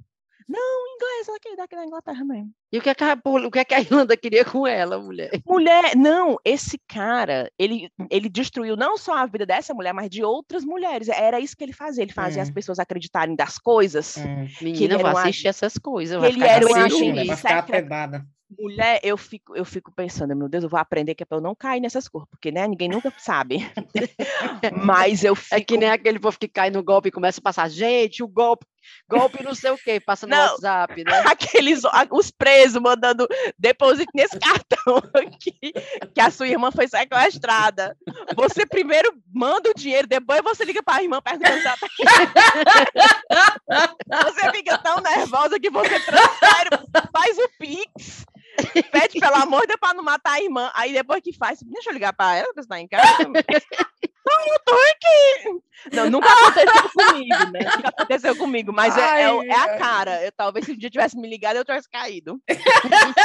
Inglês daqui, daqui da Inglaterra mesmo.
E o que, é que a, o que é que a Irlanda queria com ela, mulher?
Mulher, não, esse cara, ele, ele destruiu não só a vida dessa mulher, mas de outras mulheres. Era isso que ele fazia. Ele fazia as
Hum.
pessoas acreditarem das coisas.
Hum.
Menina,
ele
vou assistir essas coisas.
que ele era um agente secreto. Mulher, eu fico, eu fico pensando, meu Deus, eu vou aprender que é para eu não cair nessas coisas, porque né, ninguém nunca sabe. Mas eu fico.
É que nem aquele povo que cai no golpe e começa a passar, gente, o golpe, golpe não sei o quê, passa no
Não.
WhatsApp, né?
Aqueles, os presos mandando depósito nesse cartão aqui, que a sua irmã foi sequestrada. Você primeiro manda o dinheiro, depois você liga para a irmã perguntando se ela tá Você fica tão nervosa que você transfere, faz o Pix, pede pelo amor de Deus para não matar a irmã. Aí depois que faz, deixa eu ligar para ela, você tá em casa. Não, eu tô aqui. Não, nunca aconteceu comigo, né? Nunca aconteceu comigo, mas é, é o- é a
Ai,
cara. Eu, talvez se um dia tivesse me ligado, eu tivesse caído.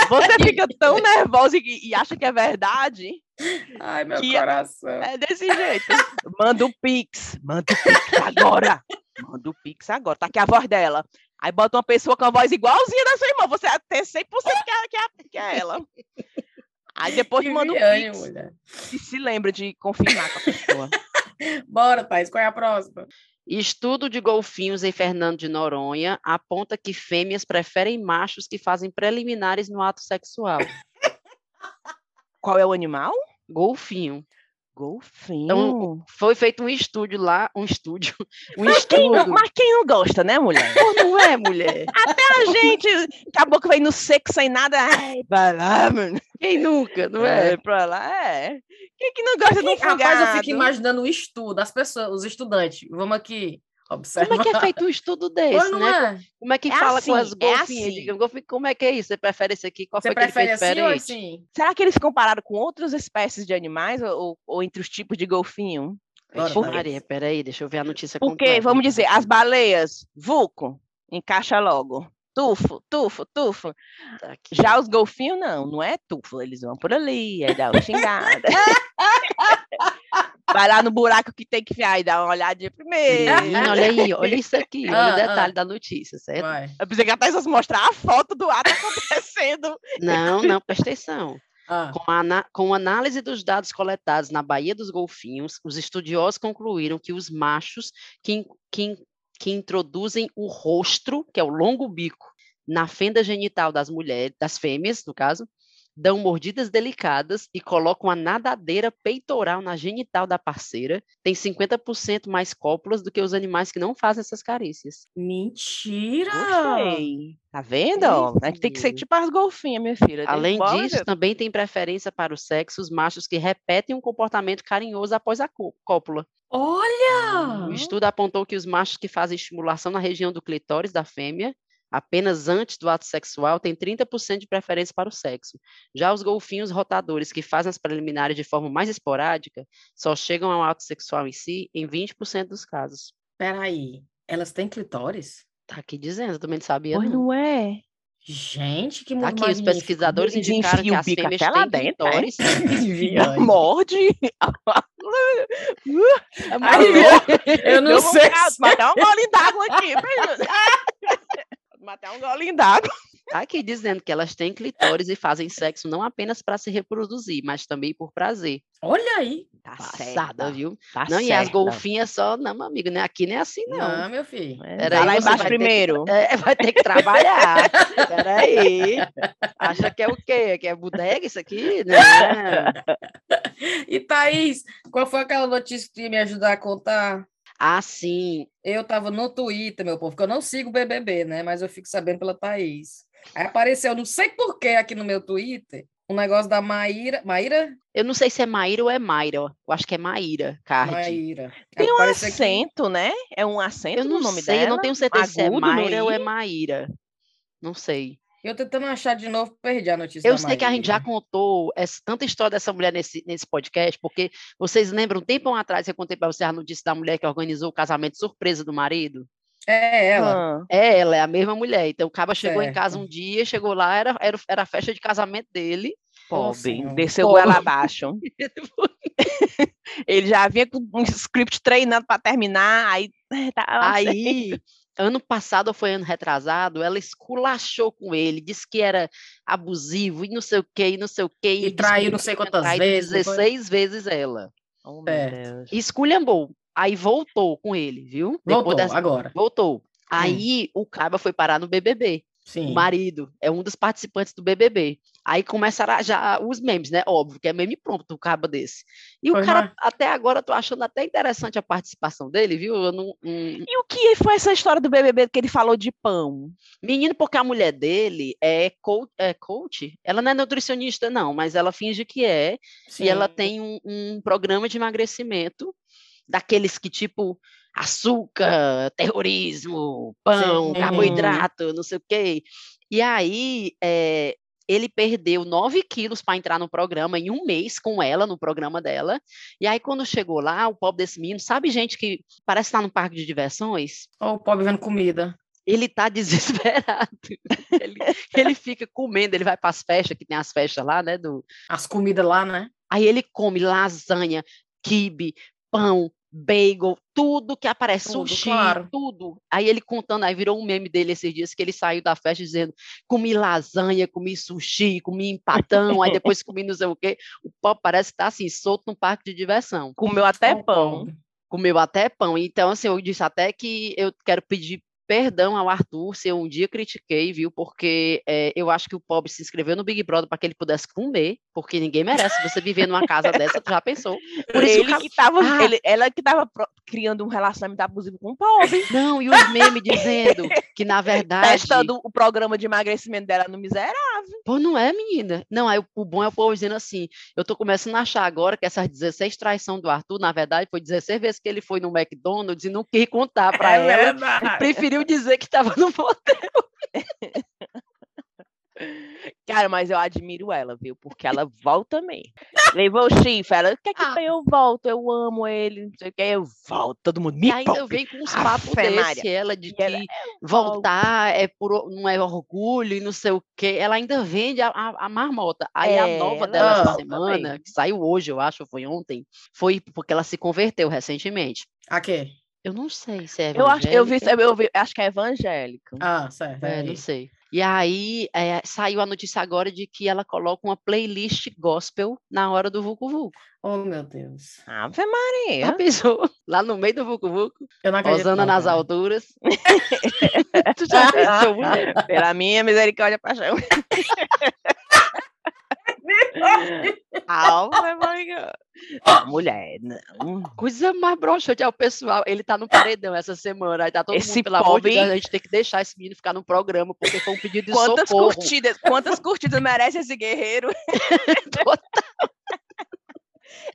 Você fica tão nervosa e, e acha que é verdade.
Ai, meu coração.
É desse jeito. Manda o Pix. Manda o Pix agora. Manda o Pix agora. Tá aqui a voz dela. Aí bota uma pessoa com a voz igualzinha da sua irmã. Você ter 100% que é, que, é, que é ela. Aí depois
Que
manda o
viagem,
Pix
mulher.
e se lembra de confirmar com a pessoa.
Bora, Thaís, qual é a próxima?
Estudo de golfinhos em Fernando de Noronha aponta que fêmeas preferem machos que fazem preliminares no ato sexual.
Qual é o animal?
Golfinho.
Golfinho.
Então, Foi feito um estúdio lá, um estúdio, um
mas, quem não,
estudo.
mas quem não gosta, né, mulher?
Pô, não é, mulher?
A gente, acabou que vem no seco sem nada. Ai, vai lá, mano.
Quem nunca, não é?
É, pra lá, é. Quem que não gosta de um
Rapaz, eu fico imaginando o estudo, as pessoas, os estudantes. Vamos aqui observar.
Como é que é feito um estudo desse, né?
é?
Como é que
É
fala
assim,
com as
é
golfinhas?
assim.
Diga, golfinho, como é que é isso? Você prefere esse aqui? Qual
Você
foi que ele
prefere
fez
assim
diferente?
assim?
Será que eles compararam com outras espécies de animais ou, ou- entre os tipos de golfinho?
Maria, peraí, deixa eu ver a notícia
Porque,
completa.
vamos dizer, as baleias, vulco, encaixa logo. Tufo, tufo, tufo.
Tá aqui.
Já os golfinhos, não, não é tufo. Eles vão por ali, aí dá uma xingada. Vai lá no buraco que tem que enfiar e dá uma olhadinha primeiro.
Menina, olha aí, olha isso aqui, olha
Ah,
o detalhe
ah.
da notícia, certo?
Vai.
Eu pensei que a Thaís fosse mostrar a foto do ato acontecendo.
Não, não, presta atenção.
Ah,
Com a, com análise dos dados coletados na Baía dos Golfinhos, os estudiosos concluíram que os machos que, que, que introduzem o rostro, que é o longo bico, na fenda genital das mulheres, das fêmeas, no caso, dão mordidas delicadas e colocam a nadadeira peitoral na genital da parceira, tem 50% mais cópulas do que os animais que não fazem essas carícias.
Mentira!
Gostei. Tá vendo? ó? A gente tem que ser tipo as golfinhas, minha filha.
Além
bola,
disso, também tem preferência para o sexo os machos que repetem um comportamento carinhoso após a có- cópula.
Olha!
O estudo apontou que os machos que fazem estimulação na região do clitóris da fêmea, apenas antes do ato sexual, têm 30% de preferência para o sexo. Já os golfinhos rotadores que fazem as preliminares de forma mais esporádica, só chegam ao ato sexual em si em 20% dos casos.
Peraí, elas têm clitóris?
Tá aqui dizendo, eu também não sabia.
Pois
não.
não é.
Gente, que
Tá
mundo
aqui, os
magnífico.
pesquisadores
Eles
indicaram que as fêmeas têm
dentro, é?
clitóris.
Viagem.
Morde.
Aí, eu não sei se-
Matar um golinho d'água aqui. Matar um golinho d'água.
Tá aqui dizendo que elas têm clitóris e fazem sexo não apenas para se reproduzir, mas também por prazer.
Olha aí.
Tá
Passada, viu?
Tá
não, e as
certa.
golfinhas só, não, meu amigo, né? Aqui não é assim, não.
Não, meu filho.
É,
Peraí,
vai lá embaixo
ter que
primeiro.
É, vai ter que trabalhar. Peraí. Acha que é o quê? Que é bodega isso aqui? Não.
E Thaís, qual foi aquela notícia que tu ia me ajudar a contar?
Ah, sim.
Eu tava no Twitter, meu povo, que eu não sigo o BBB, né? Mas eu fico sabendo pela Thaís. Aí apareceu, não sei porquê, aqui no meu Twitter, um negócio da Maíra. Maíra?
Eu não sei se é Maíra ou é Mayra. Eu acho que é Maíra, Card.
Maíra.
Tem um
aqui-
acento, né? É um acento
Eu não
no nome
sei,
dela.
eu não tenho certeza se é
agudo
Mayra ou é. Maíra. Não sei.
Eu tentando achar de novo, perdi a notícia
Eu
da
sei que a gente já contou essa, tanta história dessa mulher nesse, nesse podcast, porque vocês lembram, um tempo atrás, eu contei para vocês a notícia da mulher que organizou o casamento surpresa do marido?
É ela.
Ah,
É, ela é a mesma mulher. Então, o cara chegou em casa
Certo.
um dia, chegou lá, era, era, era a festa de casamento dele.
pobre.
Senhora.
Desceu
Pobre.
goela abaixo. Ele já vinha com um script treinando para terminar, aí tá
Aí, ano passado ou foi ano retrasado, ela esculachou com ele, disse que era abusivo e não sei o que, e não sei o que.
E traiu não sei quantas vezes, não foi?
16 vezes ela.
Oh.
E esculhambou. Aí voltou com ele, viu?
Voltou,
dessa-
agora.
Voltou. Aí o Caba foi parar no BBB.
Sim.
O marido é um dos participantes do BBB. Aí começaram já os memes, né? Óbvio que é meme pronto o caba desse. E
Pois
o cara,
não.
até agora, eu tô achando até interessante a participação dele, viu? Não, hum,
E o que foi essa história do BBB que ele falou de pão?
Menino, porque a mulher dele é coach, é coach? Ela não é nutricionista, não, mas ela finge que é. E ela
Sim.
tem um, um programa de emagrecimento, daqueles que, tipo, açúcar, terrorismo, pão,
Sim.
carboidrato, não sei o quê. E aí, eh, ele perdeu 9 quilos para entrar no programa em um mês com ela, no programa dela. E aí, quando chegou lá, o pobre desse menino, sabe gente que parece estar num parque de diversões?
Ó, o pobre vendo comida.
ele tá desesperado. ele, ele fica comendo, ele vai para as festas, que tem as festas lá, né? Do...
As comidas lá, né?
Aí ele come lasanha, quibe, pão, bagel, tudo que aparece,
Tudo,
sushi,
claro.
tudo. Aí ele contando, aí virou um meme dele esses dias que ele saiu da festa dizendo: comi lasanha, comi sushi, comi empatão, aí depois comi não sei o quê. O pó parece que tá assim, solto no parque de diversão.
Comeu até pão.
pobre.
Comeu até pão. Então, assim, eu disse até que eu quero pedir perdão ao Arthur se eu um dia critiquei, viu? Porque eh, eu acho que o pobre se inscreveu no Big Brother para que ele pudesse comer, porque ninguém merece você viver numa casa dessa, tu já pensou? Por isso
ele que tava,
Ah.
ele- ela que tava pro- criando um relacionamento abusivo com o pobre.
Não, e os memes dizendo que, na verdade.
Testando o programa de emagrecimento dela no miserável.
Pô, não é, menina? Não, aí o- o bom é o povo dizendo assim: eu tô começando a achar agora que essas 16 traição do Arthur, na verdade, foi 16 vezes que ele foi no McDonald's e não quis contar pra
É
ela.
verdade.
Preferiu dizer que estava no motel.
Cara, mas eu admiro ela, viu? Porque ela volta mesmo. Levou o chifre, ela, o que é que
Ah.
tem? Eu volto, eu amo ele, não sei o que, eu volto, todo mundo me
E ainda
poupe.
vem com uns
Afe
papos desse, ela, de
E ela,
que voltar é por, não é orgulho e não sei o quê. Ela ainda vende a, a, a marmota. Aí a
É,
nova
ela
dela essa semana,
mesmo.
que saiu hoje, eu acho, ou foi ontem, foi porque ela se converteu recentemente.
A quê?
Eu não sei se é
Eu acho, eu vi,
evangélica.
eu vi, acho que é evangélico.
Ah, certo.
É,
É,
não sei. E aí é, saiu a notícia agora de que ela coloca uma playlist gospel na hora do Vucu Vucu.
Oh, meu Deus.
Ave
Já
Maria.
pensou? Lá no meio do Vucu Vucu,
Eu não acredito.
Osana
não,
nas
cara.
alturas. tu já pensou, mulher?
Pela minha misericórdia, paixão. Alma, Mulher, não.
Coisa mais broxante é o pessoal. Ele tá no paredão essa semana. Aí tá todo
Esse
mundo, pelo amor de
pobre-
Deus, a gente tem que deixar esse menino ficar no programa, porque foi um pedido de
Quantas
socorro.
curtidas, quantas curtidas merece esse guerreiro?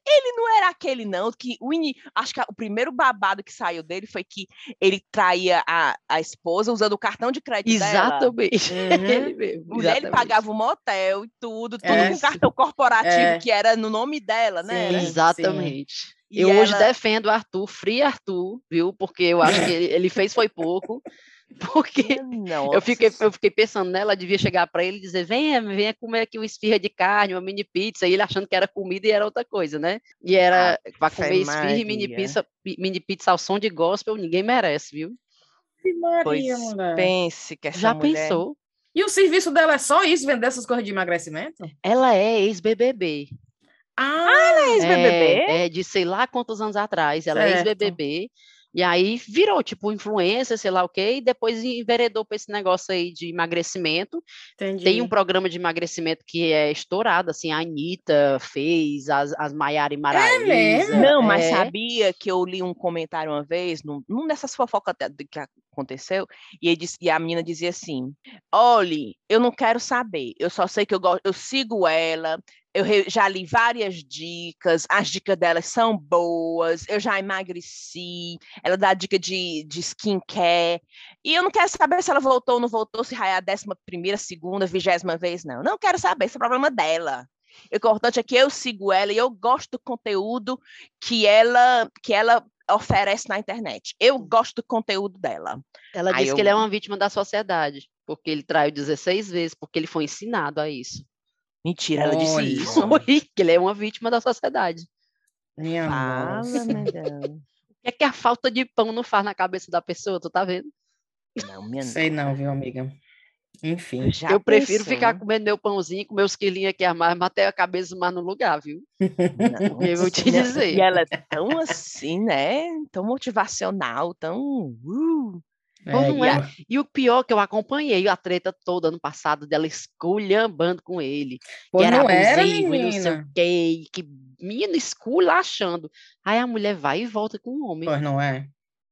Ele não era aquele, não, que o ini- acho que o primeiro babado que saiu dele foi que ele traía a, a esposa usando o cartão de crédito dela.
Exatamente.
Uhum.
Ele mesmo.
Mulher, ele
exatamente.
pagava o motel e tudo, tudo
É,
com
sim.
cartão corporativo
É.
que era no nome dela, né?
Sim.
Era-
Exatamente.
E
eu hoje
ela-
defendo o Arthur, free Arthur, viu? Porque eu acho que ele, ele fez foi pouco. Porque
Não,
eu fiquei, eu fiquei pensando nela, devia chegar para ele e dizer: venha, venha comer aqui uma esfirra de carne, uma mini pizza. E ele achando que era comida e era outra coisa, né? E era para comer esfirra e mini
Maria.
pizza, pi- mini pizza ao som de gospel, ninguém merece, viu?
Pois
mulher.
pense que essa
Já
mulher...
pensou?
E o serviço dela é só isso, vender essas coisas de emagrecimento?
Ela é ex-BBB.
Ah,
Ex-BBB?
É, é, de sei lá quantos anos atrás. Ela é
Certo.
ex-BBB. E aí virou, tipo, influencer, sei lá o quê, e depois enveredou para esse negócio aí de emagrecimento.
entendi.
Tem um programa de emagrecimento que é estourado, assim, a Anitta fez, as, as Maiara e Maraísa.
mesmo?
Não, mas
é.
sabia que eu li um comentário uma vez, num, num dessas fofocas que aconteceu, e, ele disse- e a menina dizia assim: Olhe, eu não quero saber, eu só sei que eu, gosto, eu sigo ela, eu já li várias dicas, as dicas dela são boas, eu já emagreci, ela dá dica de, de skincare, e eu não quero saber se ela voltou ou não voltou, se é a décima primeira, segunda, vigésima vez, não. Não quero saber, esse é o problema dela. O importante é que eu sigo ela e eu gosto do conteúdo que ela, que ela oferece na internet. Eu gosto do conteúdo dela.
Ela
Aí
disse que
eu-
ele é uma vítima da sociedade, porque ele traiu 16 vezes, porque ele foi ensinado a isso.
Mentira, ela disse
Olha.
isso.
Que ele é uma vítima da sociedade.
Minha
Fala,
nossa.
meu Deus.
O que é que a falta de pão não faz na cabeça da pessoa, tu tá vendo?
Não, minha
Sei não, viu, amiga? Enfim.
Já
eu prefiro
pensou?
ficar comendo meu pãozinho com meus quilinhos aqui a mais, mas até a cabeça mais no lugar, viu?
Não,
Eu vou te
e ela-
dizer.
E ela é tão assim, né? Tão motivacional, tão. uh.
Ou não
e
é?
a-
E o pior que eu acompanhei a treta toda ano passado dela esculhambando com ele.
Pô,
que era
não era,
e não sei o
menina.
quê, que menino esculachando. Aí a mulher vai e volta com o homem.
Pois não é?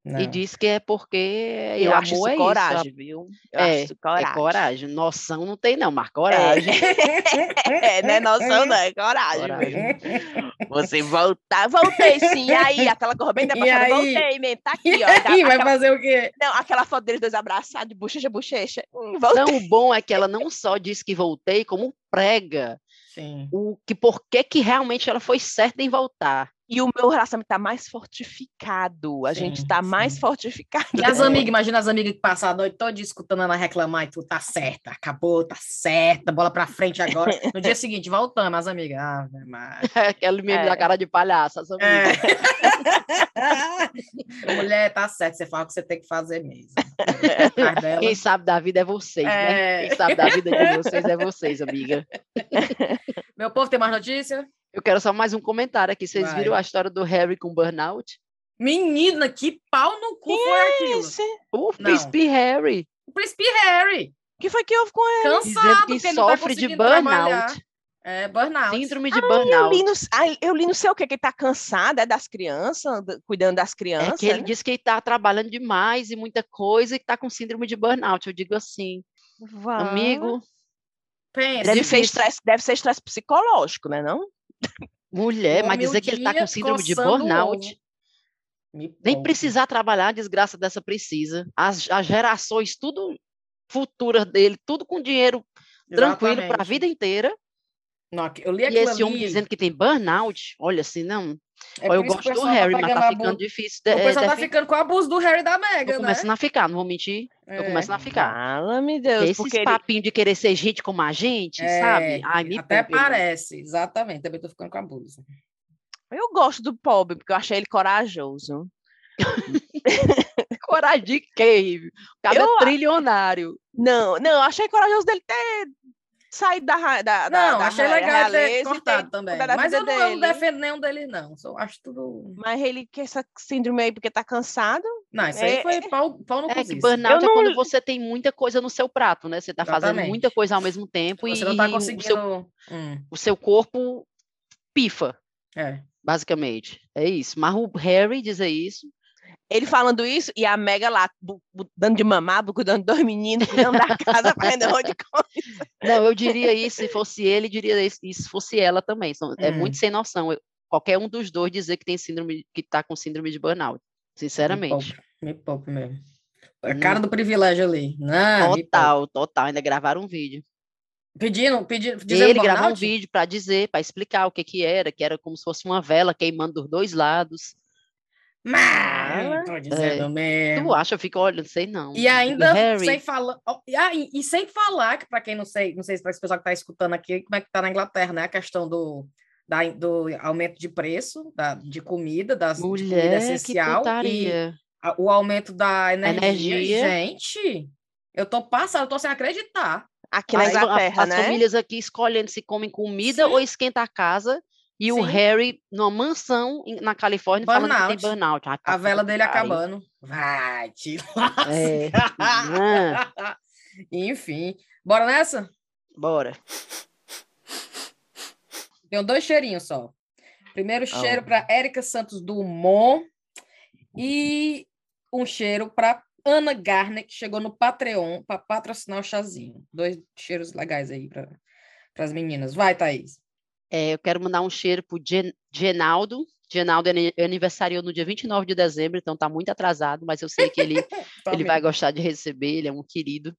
Não.
E diz que é porque
Eu acho isso
amor é
coragem,
isso.
viu? Eu
É,
acho isso coragem.
É coragem. Noção não tem não, mas coragem.
É, não é noção, não, é coragem.
Coragem.
Você voltar, voltei sim. E aí, aquela cor bem
E
debochada,
aí?
voltei, mesmo, tá
E
aqui, ó.
aí,
Tá-
vai
aquela,
fazer o quê?
não, aquela foto deles dois abraçados, de bochecha bochecha. Hum, voltei.
Não, o bom é que ela não só diz que voltei, como prega
Sim.
o que por que realmente ela foi certa em voltar.
E o meu relacionamento tá mais fortificado. A gente
Sim,
tá mais
sim.
fortificado.
E as
É.
amigas, imagina as amigas que passam a noite toda escutando ela reclamar e tu tá certa, acabou, tá certa, bola pra frente agora. No dia seguinte, voltamos, as amigas. Ah, mas...
Aquele meme
É.
da cara de palhaça, essa amiga.
É. Mulher, tá certo, você fala o que você tem que fazer mesmo. Dela.
Quem sabe da vida é vocês, né?
É.
Quem sabe da vida de vocês é vocês, amiga.
Meu povo, tem mais notícia?
Eu quero só mais um comentário aqui. Vocês
Vai.
viram a história do Harry com burnout?
Menina, que pau no cu foi aquilo?
Esse-
O
Não.
príncipe Harry,
O príncipe Harry,
O que foi que houve com ele?
cansado,
dizendo que
ele tá
sofre de
conseguindo trabalhar.
burnout.
É, burnout.
Síndrome de
Eu
burnout.
li, no, ai, eu li não sei o que, que ele tá cansado, é das crianças, cuidando das
É
crianças.
que ele
né?
diz que ele está trabalhando demais e muita coisa e que tá com síndrome de burnout. Eu digo assim, amigo,
Pensa.
Deve ser estresse, deve ser estresse psicológico, né? Não?
Mulher, mas dizer que ele tá
dia
com síndrome de burnout. Nem precisar trabalhar, a desgraça dessa precisa. As, as gerações, tudo futuras dele, tudo com dinheiro tranquilo para a
Exatamente.
vida inteira.
Não, eu li
E esse homem
ali,
dizendo que tem burnout, olha assim, não.
É
eu gosto do
pessoal
Harry,
tá
mas tá
abu-
ficando difícil. De,
O pessoal
é,
tá
de-
ficando com o abuso do Harry e da
Tô
Meghan, né?
começando a ficar, não vou mentir. Tô
É.
começando a ficar.
Fala-me,
Porque
Deus.
esses
Porque ele-
papinhos de querer ser gente como a gente,
É,
sabe? Ai, me
Até
irmão.
parece, exatamente. Também tô ficando com abuso.
eu gosto do pobre, porque eu achei ele corajoso.
Coragem de quê? O cara
Eu-
é trilionário.
Não, não, eu achei corajoso dele ter saído da, da, da
Não,
da
achei
ra-
legal ter cortado também.
da
Mas eu não, eu não defendo nenhum deles, não. Só acho tudo.
Mas ele que essa síndrome aí porque tá cansado.
Não, isso aí
É,
foi pau, pau no
É que
cozice.
burnout é
não-
quando você tem muita coisa no seu prato, né? Você tá fazendo
Exatamente.
muita coisa ao mesmo tempo
Você
e
não tá
o, seu,
conseguindo. Hum,
o seu corpo pifa,
é.
basicamente. É isso. Mas o Harry dizer isso.
Ele falando isso e a Mega lá, dando de mamar, cuidando dos meninos, cuidando da casa, fazendo um monte de coisa.
Não, eu diria isso se fosse ele, diria isso, se fosse ela também. São- É
Hum.
muito sem noção. Eu- qualquer um dos dois dizer que tem síndrome, que tá com síndrome de burnout. Sinceramente.
Me poupe, me poupe mesmo. A cara do privilégio ali. Não, poupe.
Total, total. Ainda gravaram um vídeo.
Pedindo, pedindo, dizendo
ele gravou um vídeo para dizer, para explicar o que que era, que era como se fosse uma vela queimando dos dois lados.
Mas, tô dizendo mesmo.
Tu acha? Eu fico, olha, não sei não.
E ainda
Harry,
sem falar. E, ah, e- e sem falar, que para quem não sei, não sei se para esse pessoal que está escutando aqui, como é que tá na Inglaterra, né? A questão do, da, do aumento de preço da, de comida, das, de comida
mulher, que
essencial e a- o aumento da energia.
Energia.
Gente, eu tô passando, eu tô sem acreditar.
Aqui na
As, a-
Inglaterra,
as
né?
famílias aqui escolhendo se comem comida
Sim.
ou esquenta a casa. E o
Sim.
Harry, numa mansão na Califórnia, falando que tem
Burnout.
burnout. Pra
A vela dele acabando. Vai te
É.
lascar. Enfim, bora nessa?
Bora.
Tenho dois cheirinhos só. Primeiro cheiro
Oh.
para Érica Santos Dumont e um cheiro para Ana Garner, que chegou no Patreon para patrocinar o chazinho. Dois cheiros legais aí para as meninas. Vai, Thaís.
É, eu quero mandar um cheiro pro Gen Genaldo. Genaldo ani- aniversariou no dia 29 de dezembro, então tá muito atrasado, mas eu sei que ele, ele vai gostar de receber, ele é um querido.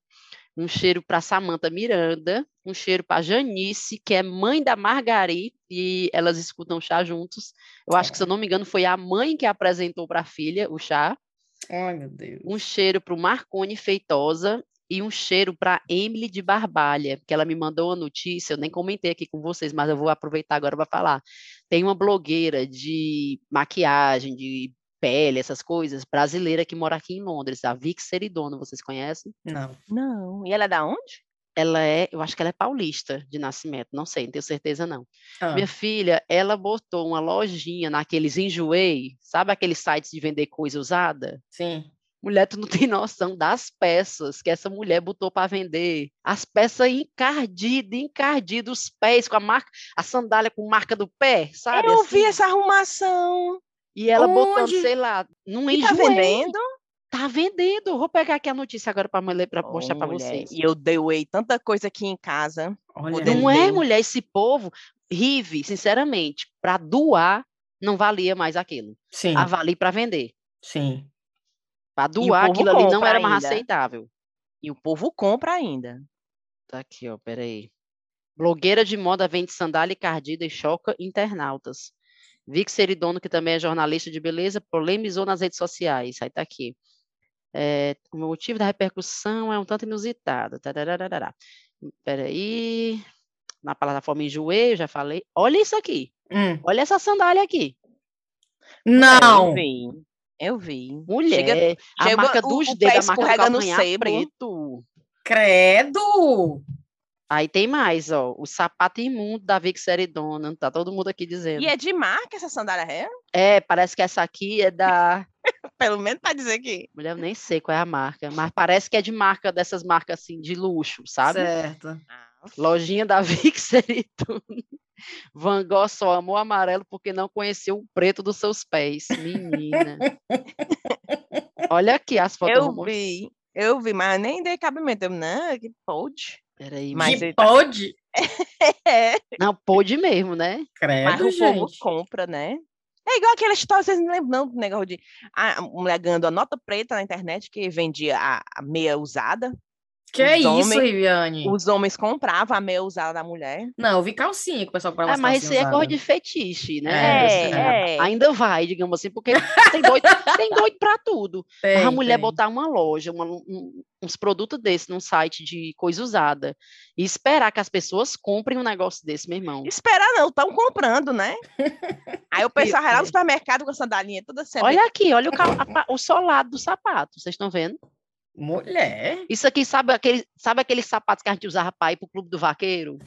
Um cheiro para Samantha Miranda, um cheiro para Janice, que é mãe da Margari, e elas escutam chá juntos. Eu acho que, se eu não me engano, foi a mãe que apresentou para a filha o chá.
Ai, meu Deus.
Um cheiro para o Marcone Feitosa e um cheiro para Emily de Barbalha, que ela me mandou uma notícia, eu nem comentei aqui com vocês, mas eu vou aproveitar agora para falar. Tem uma blogueira de maquiagem, de pele, essas coisas, brasileira que mora aqui em Londres, a Vic Seridono, vocês conhecem?
Não.
Não. E ela é da onde?
Ela é, eu acho que ela é paulista de nascimento, não sei, não tenho certeza não.
Ah,
Minha filha, ela botou uma lojinha naqueles enjoei, sabe aqueles sites de vender coisa usada?
sim.
Mulher, tu não tem noção das peças que essa mulher botou para vender. As peças encardidas, encardidas, os pés com a marca, a sandália com marca do pé, sabe?
eu vi
assim?
essa arrumação.
E ela botando,
Onde?
sei lá, num
E tá
enjoei.
vendendo?
Tá vendendo. Vou pegar aqui a notícia agora para para
Ô,
mostrar para
mulher,
vocês.
E eu doei tanta coisa aqui em casa.
Olha.
Não é, mulher, esse povo, Rive, sinceramente, para doar, não valia mais aquilo.
sim,
A valia para vender.
sim.
Para doar, aquilo ali não era mais
ainda.
aceitável.
E o povo compra ainda.
Tá aqui, ó, peraí. Blogueira de moda vende sandália encardida e choca internautas. Vic Seridono, que também é jornalista de beleza, polemizou nas redes sociais. Aí tá aqui. É, o motivo da repercussão é um tanto inusitado. Tarararará. Peraí. Na plataforma Enjoei, eu já falei. Olha isso aqui.
Hum.
Olha essa sandália aqui.
Não!
vi. Eu vi.
Mulher,
Chega-
a
chega
marca
o-
dos
o
dedos, a marca do
no
preto.
Credo!
Aí tem mais, ó. O sapato imundo da Vic Seridona. Tá todo mundo aqui dizendo.
E é de marca essa sandália é?
É, parece que essa aqui é da.
Pelo menos pra dizer que.
Mulher, eu nem sei qual é a marca, mas parece que é de marca dessas marcas assim, de luxo, sabe?
Certo.
Lojinha da Vic Seridona. Van Gogh só amou amarelo porque não conheceu o preto dos seus pés. Menina. Olha aqui as fotos.
Eu vi. Eu vi, mas nem dei cabimento. Eu, não, que pode.
Peraí,
Mas
mas...
que
tá-
pode?
É,
Não, pôde mesmo, né?
mas
Credo,
o povo
gente.
compra, né? É igual aquela história, vocês não lembram não, do negócio de a a mulher ganhando a nota preta na internet que vendia a, a meia usada.
Que
Os
é isso,
homens-
Riviane?
Os homens compravam a meia usada da mulher.
Não, eu vi calcinha que o pessoal comprava
É,
as
mas isso aí é cor de fetiche, né?
É,
Assim,
é.
Ainda vai, digamos assim, porque tem doido, tem doido pra tudo. Mas a
Tem,
mulher
tem.
botar uma loja, uma- um- uns produtos desses num site de coisa usada e esperar que as pessoas comprem um negócio desse, meu irmão.
Esperar não, estão comprando, né? Aí o pessoal vai lá
é.
no supermercado com a sandalinha toda sempre.
Olha aqui, olha o, cal- o solado do sapato, vocês estão vendo?
Mulher.
Isso aqui, sabe aquele, sabe aqueles sapatos que a gente usava para ir pro clube do vaqueiro?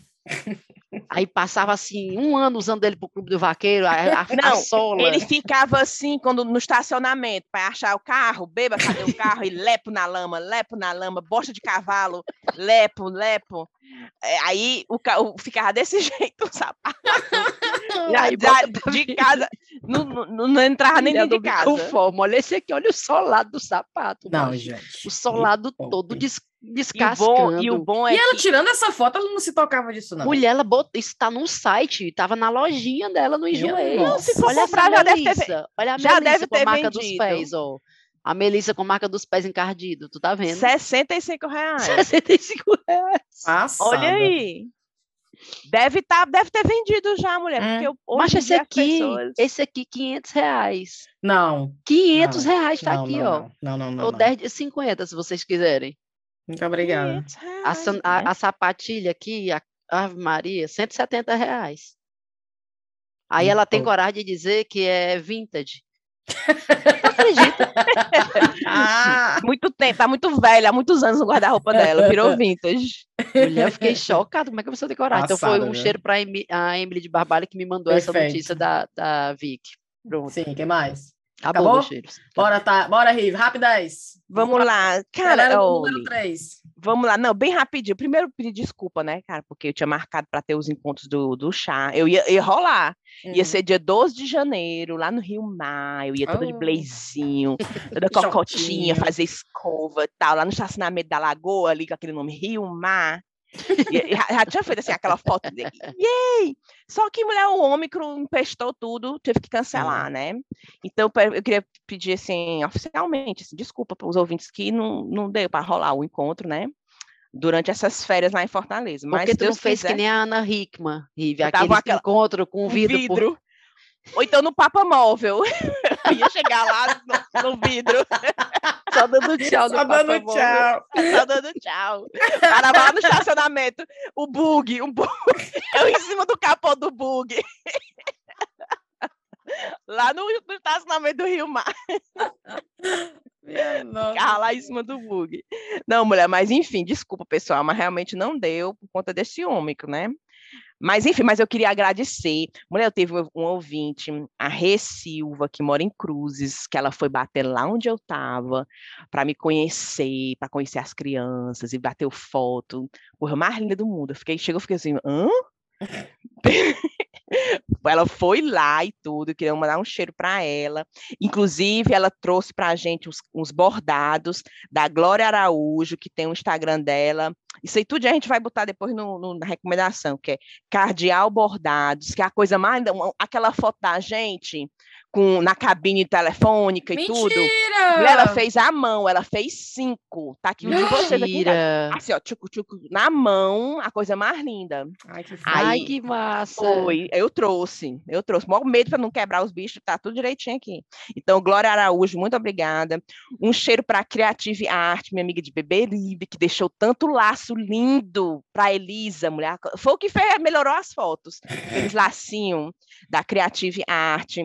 Aí passava assim um ano usando ele pro clube do vaqueiro, a, a, a
Não,
sola.
Ele ficava assim, quando no estacionamento, para achar o carro, beba, cadê o carro? E lepo na lama, lepo na lama, bosta de cavalo, lepo, lepo. É, aí o, o- ficava desse jeito o sapato.
Aí bota-
de casa, não, não, não entrava nem dentro
do
de casa.
biconforme. Olha esse aqui, olha o solado do sapato.
Não, gente.
O solado todo
poupe.
Des-
E o,
descascando.
bom, e o bom é
E ela
que
tirando essa foto, ela não se tocava disso, não.
Mulher, ela botou, isso tá num site, tava na lojinha dela no Enjoei.
Não,
se
Olha
comprar, já deve ter
olha a
já
Melissa
deve
com a marca dos
vendido.
pés, ó. A Melissa com a marca dos pés encardido, tu tá vendo?
65 reais.
65 reais.
Passada.
Olha aí. Deve, tá, deve ter vendido já, mulher.
Hum.
Porque eu- hoje
Mas esse aqui,
pessoas-
esse aqui, 500 reais.
Não.
500
Não,
reais tá
não,
aqui,
não,
ó.
Não, não, não.
Ou
não.
10 de 50, se vocês quiserem.
Muito obrigada.
500
A,
né?
a, a sapatilha aqui, a Ave Maria, 170 reais. Aí ela tem coragem de dizer que é vintage. Não acredita?
Ah!
Muito tempo, tá muito velha, há muitos anos no guarda-roupa dela, virou vintage.
Mulher, eu fiquei chocada. Como é que a pessoa tem coragem? então foi um
viu?
cheiro para a Emily de Barbalho que me mandou essa
Perfeito.
notícia da, da Vic. Pronto,
Sim, que mais?
Acabou,
acabou?
meus cheiros.
Bora, tá. Bora, Rive. Rapidez.
Vamos lá, cara, olha,
número 3.
vamos lá, não, bem rapidinho. Primeiro pedir desculpa, né, cara, porque eu tinha marcado para ter os encontros do, do chá. Eu ia, ia rolar,
Hum.
ia ser dia 12 de janeiro, lá no Rio Mar. Eu ia toda de
Oh.
blazinho, toda cocotinha, fazer escova e tal, lá no estacionamento da Lagoa, ali com aquele nome Rio Mar. E- já, tinha feito assim aquela foto dele. Yay! Só que mulher, o Ômicron empestou tudo, teve que cancelar, né? Então eu queria pedir assim, oficialmente, assim, desculpa para os ouvintes que não, não deu para rolar o encontro, né? Durante essas férias lá em Fortaleza. Mas
Porque tu não
Deus
fez
quiser,
que nem a Ana Hickman, Rive, aquele
aquela-
encontro com vidro,
vidro.
por-
Ou então no Papa Móvel. Eu ia chegar lá no, no vidro,
só dando tchau
Só dando tchau.
só dando tchau. Parava lá no estacionamento, o bug, um bug. Eu em cima do capô do bug. Lá no, no estacionamento do Rio Mar. Ficava lá em cima do bug. Não, mulher, mas enfim, desculpa, pessoal, mas realmente não deu por conta desse ômicro, né? Mas enfim, mas eu queria agradecer. Mulher, eu teve um ouvinte, a Rê Silva, que mora em Cruzes, que ela foi bater lá onde eu estava para me conhecer, para conhecer as crianças e bateu foto. Porra, mais linda do mundo. Eu fiquei, chegou, eu fiquei assim, hã? ela foi lá e tudo, queria mandar um cheiro para ela. Inclusive, ela trouxe para a gente uns, uns bordados da Glória Araújo, que tem o Instagram dela. Isso aí tudo a gente vai botar depois no, no- na recomendação, que é Cardeal Bordados, que é a coisa mais. Aquela foto da gente com, na cabine telefônica e tudo.
Mentira!
Ela fez à mão, ela fez cinco. Tá aqui o de vocês aqui.
Mentira.
Assim, ó, tchucu, tchucu, na mão, a coisa mais linda.
Ai, que
Ai, que massa.
Foi, eu trouxe, eu trouxe. Maior medo para não quebrar os bichos, tá tudo direitinho aqui. Então, Glória Araújo, muito obrigada. Um cheiro para a Creative Art, minha amiga de Beberibe, que deixou tanto laço lindo para Elisa, mulher. Foi o que fez, melhorou as fotos. Aqueles lacinhos da Creative Art,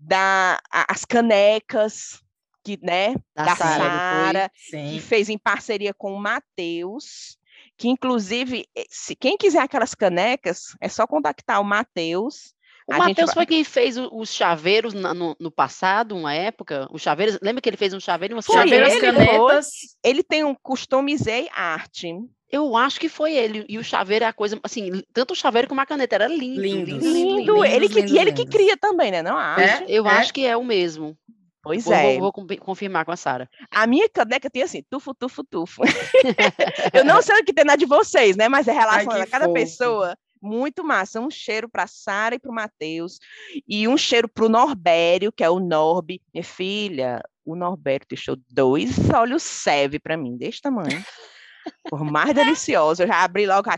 da, a- as canecas, que, né,
Da
da
Sara,
que fez em parceria com o Matheus, que inclusive, se quem quiser aquelas canecas, é só contactar o Matheus.
O
gente
Matheus
vai-
foi quem fez os chaveiros na- no, no passado, uma época. Os chaveiros, lembra que ele fez um chaveiro e uma
Foi ele,
canetas.
Ele tem um customizei arte.
Eu acho que foi ele. E o chaveiro é a coisa, assim, tanto o chaveiro como a caneta. Era lindo. Lindo, lindo,
Lindo,
lindo.
ele que, e ele que cria também, né? Não a arte.
É?
Eu acho que é o mesmo.
Pois
Vou,
é.
vou- vou confir- confirmar com a Sara.
A minha caneca tem assim, tufo, tufo, tufo. Eu não sei o que tem na de vocês, né? Mas é relação a cada
fofo.
pessoa. Muito massa. Um cheiro para Sara e para o Matheus. E um cheiro para o Norbério, que é o Norbe. Minha filha, o Norbério deixou dois olhos serve para mim, desse tamanho. Por mais delicioso. Eu já abri logo a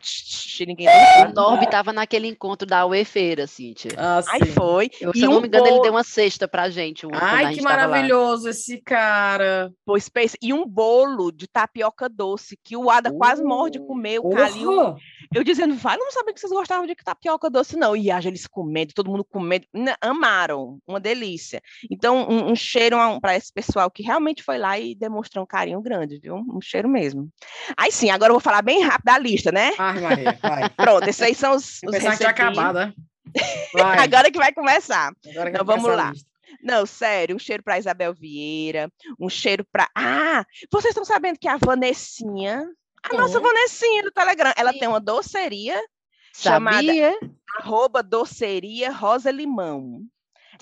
ninguém
O Norby tava naquele encontro da UE Feira, Cíntia.
Ah,
Aí foi.
Eu,
E
se eu
um
não me engano, ele
bolo-
deu uma cesta pra gente. um- a
Ai,
gente
que
lá.
maravilhoso esse cara.
Pois pensa, e um bolo de tapioca doce que o Ada quase morre de
Uh,
comer. O Calil
Porra!
Eu dizendo, vai, eu não sabia que vocês gostavam de tapioca doce, não. E haja eles comendo, todo mundo comendo, N- amaram, uma delícia. Então, um, um cheiro para esse pessoal que realmente foi lá e demonstrou um carinho grande, viu? Um cheiro mesmo. Aí sim, agora eu vou falar bem rápido da lista, né?
Ai, Maria, vai.
Pronto, esses aí são os, os
que tinha
recebidos.
acabado, né?
Agora que vai começar.
Agora
Então, vamos lá. Não, sério, um cheiro para Isabel Vieira, um cheiro para. Ah, vocês estão sabendo que a Vanessinha, a nossa
Uhum.
Vanessinha do Telegram, ela
Sim.
tem uma doceria chamada
Sabia?
arroba doceria Rosa Limão.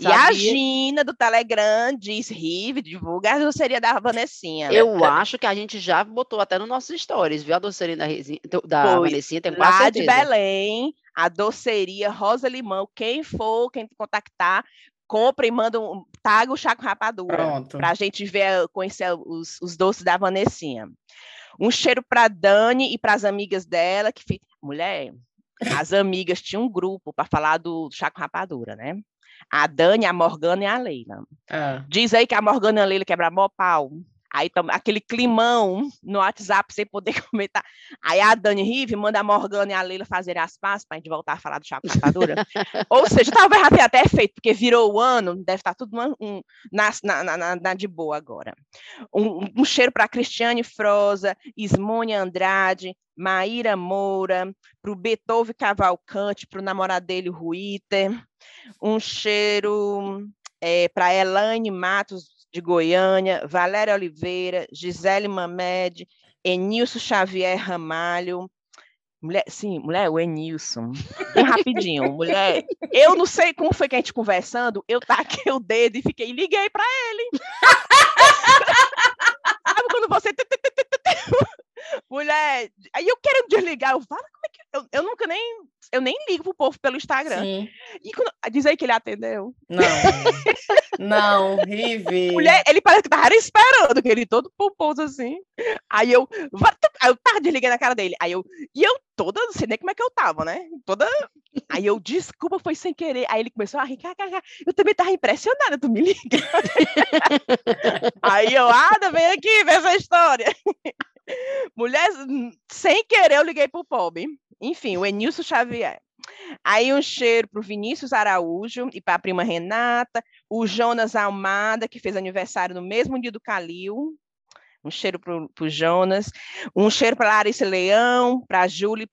E a
Sabia?
Gina do Telegram diz, Rive, divulga a doceria da Vanessinha.
Eu acho que a gente já botou até nos nossos stories, viu? A doceirinha da, da. Vanessinha, tenho quase
Lá de
certeza.
Belém, a doceria Rosa Limão. Quem for, quem contactar, compra e manda um. Taga o Chaco Rapadura.
Pronto.
para a gente ver, conhecer os, os doces da Vanessinha. Um cheiro para Dani e para as amigas dela, que mulher, as amigas tinham um grupo para falar do Chaco Rapadura, né? A Dani, a Morgana e a Leila.
É.
Diz aí que a Morgana e a Leila quebram mó pau. Aí aquele climão no WhatsApp sem poder comentar. Aí a Dani Rive manda a Morgana e a Leila fazerem as pazes para a gente voltar a falar do Chaco Rapadura. Ou seja, talvez tenha até feito, porque virou o ano, deve estar tudo uma- um- na, na, na- na- de boa agora. Um, um cheiro para Cristiane Froza, Ismônia Andrade, Maíra Moura, para o Beethoven Cavalcante, para o namorado dele, Ruiter. Um cheiro para Elaine Matos, de Goiânia, Valéria Oliveira, Gisele Mamed, Enilson Xavier Ramalho. Mulher, sim, mulher, o Enilson. Bem rapidinho, mulher. Eu não sei como foi que a gente conversando, eu taquei o dedo e fiquei, liguei para ele. Sabe quando você. Mulher, aí eu quero desligar, eu falo, como é que. Eu, eu nunca nem. Eu nem ligo pro povo pelo Instagram.
Sim.
E quando, diz aí que ele atendeu.
Não. Não, Rive.
Mulher, ele parece que tava esperando, que ele todo pomposo assim. Aí eu, aí eu tava desligando a cara dele. Aí eu, e eu toda, não sei nem como é que eu tava, né? Toda. Aí eu, desculpa, foi sem querer. Aí ele começou a rir, kkk. eu também tava impressionada, tu me liga. Aí eu, Ada, vem aqui ver essa história. Mulher, hum, sem querer, eu liguei pro pobre. Enfim, o Enilson Xavier. Aí um cheiro pro Vinícius Araújo e para a prima Renata, o Jonas Almada, que fez aniversário no mesmo dia do Calil. Um cheiro pro, pro Jonas. Um cheiro para Larissa Leão, para a Júlia,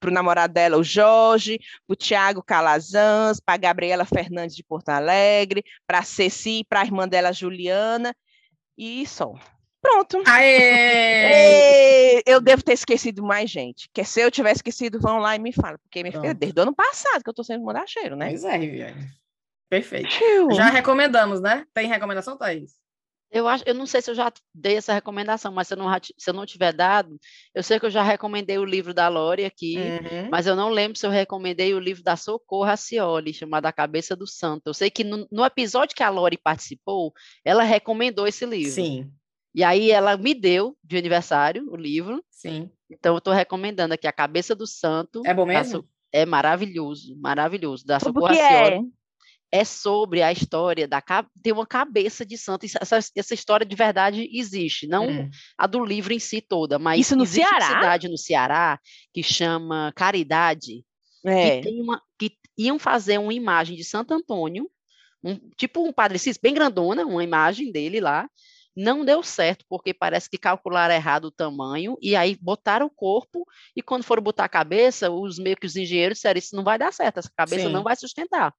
para o namorado dela, o Jorge, para o Tiago Calazans, para a Gabriela Fernandes de Porto Alegre, para a Ceci, para a irmã dela, Juliana. E só. Pronto.
Aê!
Eu devo ter esquecido mais gente. Que se eu tivesse esquecido, vão lá e me falam. Porque minha filha, desde o ano passado que eu tô sendo mandar cheiro, né?
Pois é. Perfeito.
Tchiu.
Já recomendamos, né? Tem recomendação, Thaís?
Eu acho, eu não sei se eu já dei essa recomendação, mas se eu não, se eu não tiver dado, eu sei que eu já recomendei o livro da Lore aqui,
Uhum.
mas eu não lembro se eu recomendei o livro da Socorro Racioli, chamado A Cabeça do Santo. Eu sei que no, no episódio que a Lore participou, ela recomendou esse livro.
Sim,
E aí ela me deu de aniversário o livro,
sim.
então eu estou recomendando aqui A Cabeça do Santo.
É bom mesmo?
So- É maravilhoso, maravilhoso. Da Socorro
é?
é sobre a história da tem uma cabeça de santo. Essa, essa história de verdade existe, não
Hum.
a do livro em si toda, mas
Isso no
existe uma
Ceará?
cidade no Ceará que chama Caridade,
É.
que tem uma que iam fazer uma imagem de Santo Antônio, um, tipo um Padre Cis, bem grandona, uma imagem dele lá. Não deu certo, porque parece que calcularam errado o tamanho, e aí botaram o corpo, e quando foram botar a cabeça, os meio que os engenheiros disseram, isso não vai dar certo, essa cabeça
Sim.
não vai sustentar.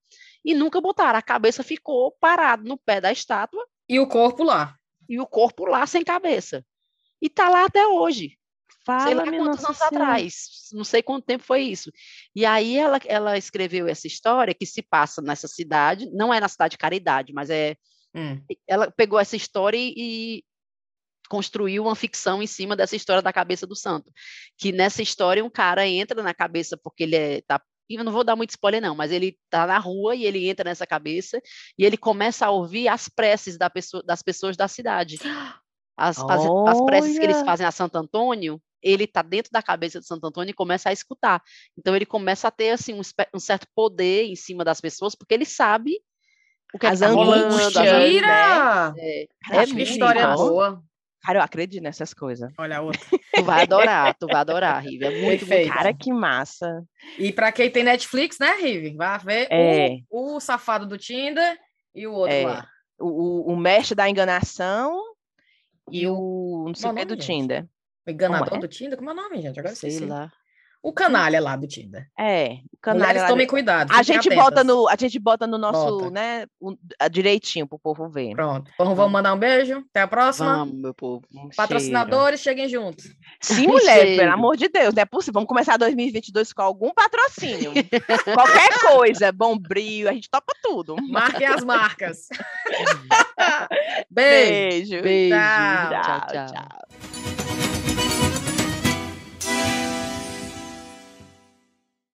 E nunca botaram, a cabeça ficou parada no pé da estátua,
E o corpo lá.
e o corpo lá sem cabeça. E tá lá até hoje sei lá quantos anos
Senhora.
atrás, não sei quanto tempo foi isso. E aí ela, ela escreveu essa história que se passa nessa cidade, não é na cidade de Caridade, mas é
Hum.
ela pegou essa história e, construiu uma ficção em cima dessa história da cabeça do santo. Que nessa história um cara entra na cabeça porque ele é, tá eu não vou dar muito spoiler não, mas ele tá na rua e ele entra nessa cabeça e ele começa a ouvir as preces da pessoa, das pessoas da cidade. As, as, as preces que eles fazem a Santo Antônio, ele tá dentro da cabeça de Santo Antônio e começa a escutar. Então ele começa a ter assim um, um certo poder em cima das pessoas, porque ele sabe o que é que
As
tá rolando, as
angústias,
Mentira!
é, é
acho
Que
muito
história
massa.
boa.
Cara, eu acredito nessas coisas.
Olha a outra.
Tu vai adorar, tu vai adorar, Rive. É muito,
Perfeito.
Cara, que massa.
E pra quem tem Netflix, né, Rive? Vai ver
É.
o, o safado do Tinder e o outro
É.
lá.
O, o, o mestre da enganação e o não sei o que do
nome, gente?
Tinder.
O enganador
é?
do Tinder? Como é o nome, gente? Agora eu
Sei
esqueci.
lá.
O canalha lá do Tinder.
É, o canalha
Mulheres tomem
do-
cuidado.
A gente bota no, a gente bota no nosso,
Bota.
né, a- direitinho pro povo ver.
Pronto. Então vamos mandar um beijo. Até a próxima.
Vamos, meu povo.
Um cheiro.
Patrocinadores, cheguem juntos.
Sim, mulher,
Cheiro.
pelo amor de Deus, não é possível. Vamos começar 2022 com algum patrocínio. Qualquer coisa, Bombril, a gente topa tudo.
Marquem as marcas. Beijo.
Beijo.
Beijo. Tchau.
tchau.
tchau.
tchau.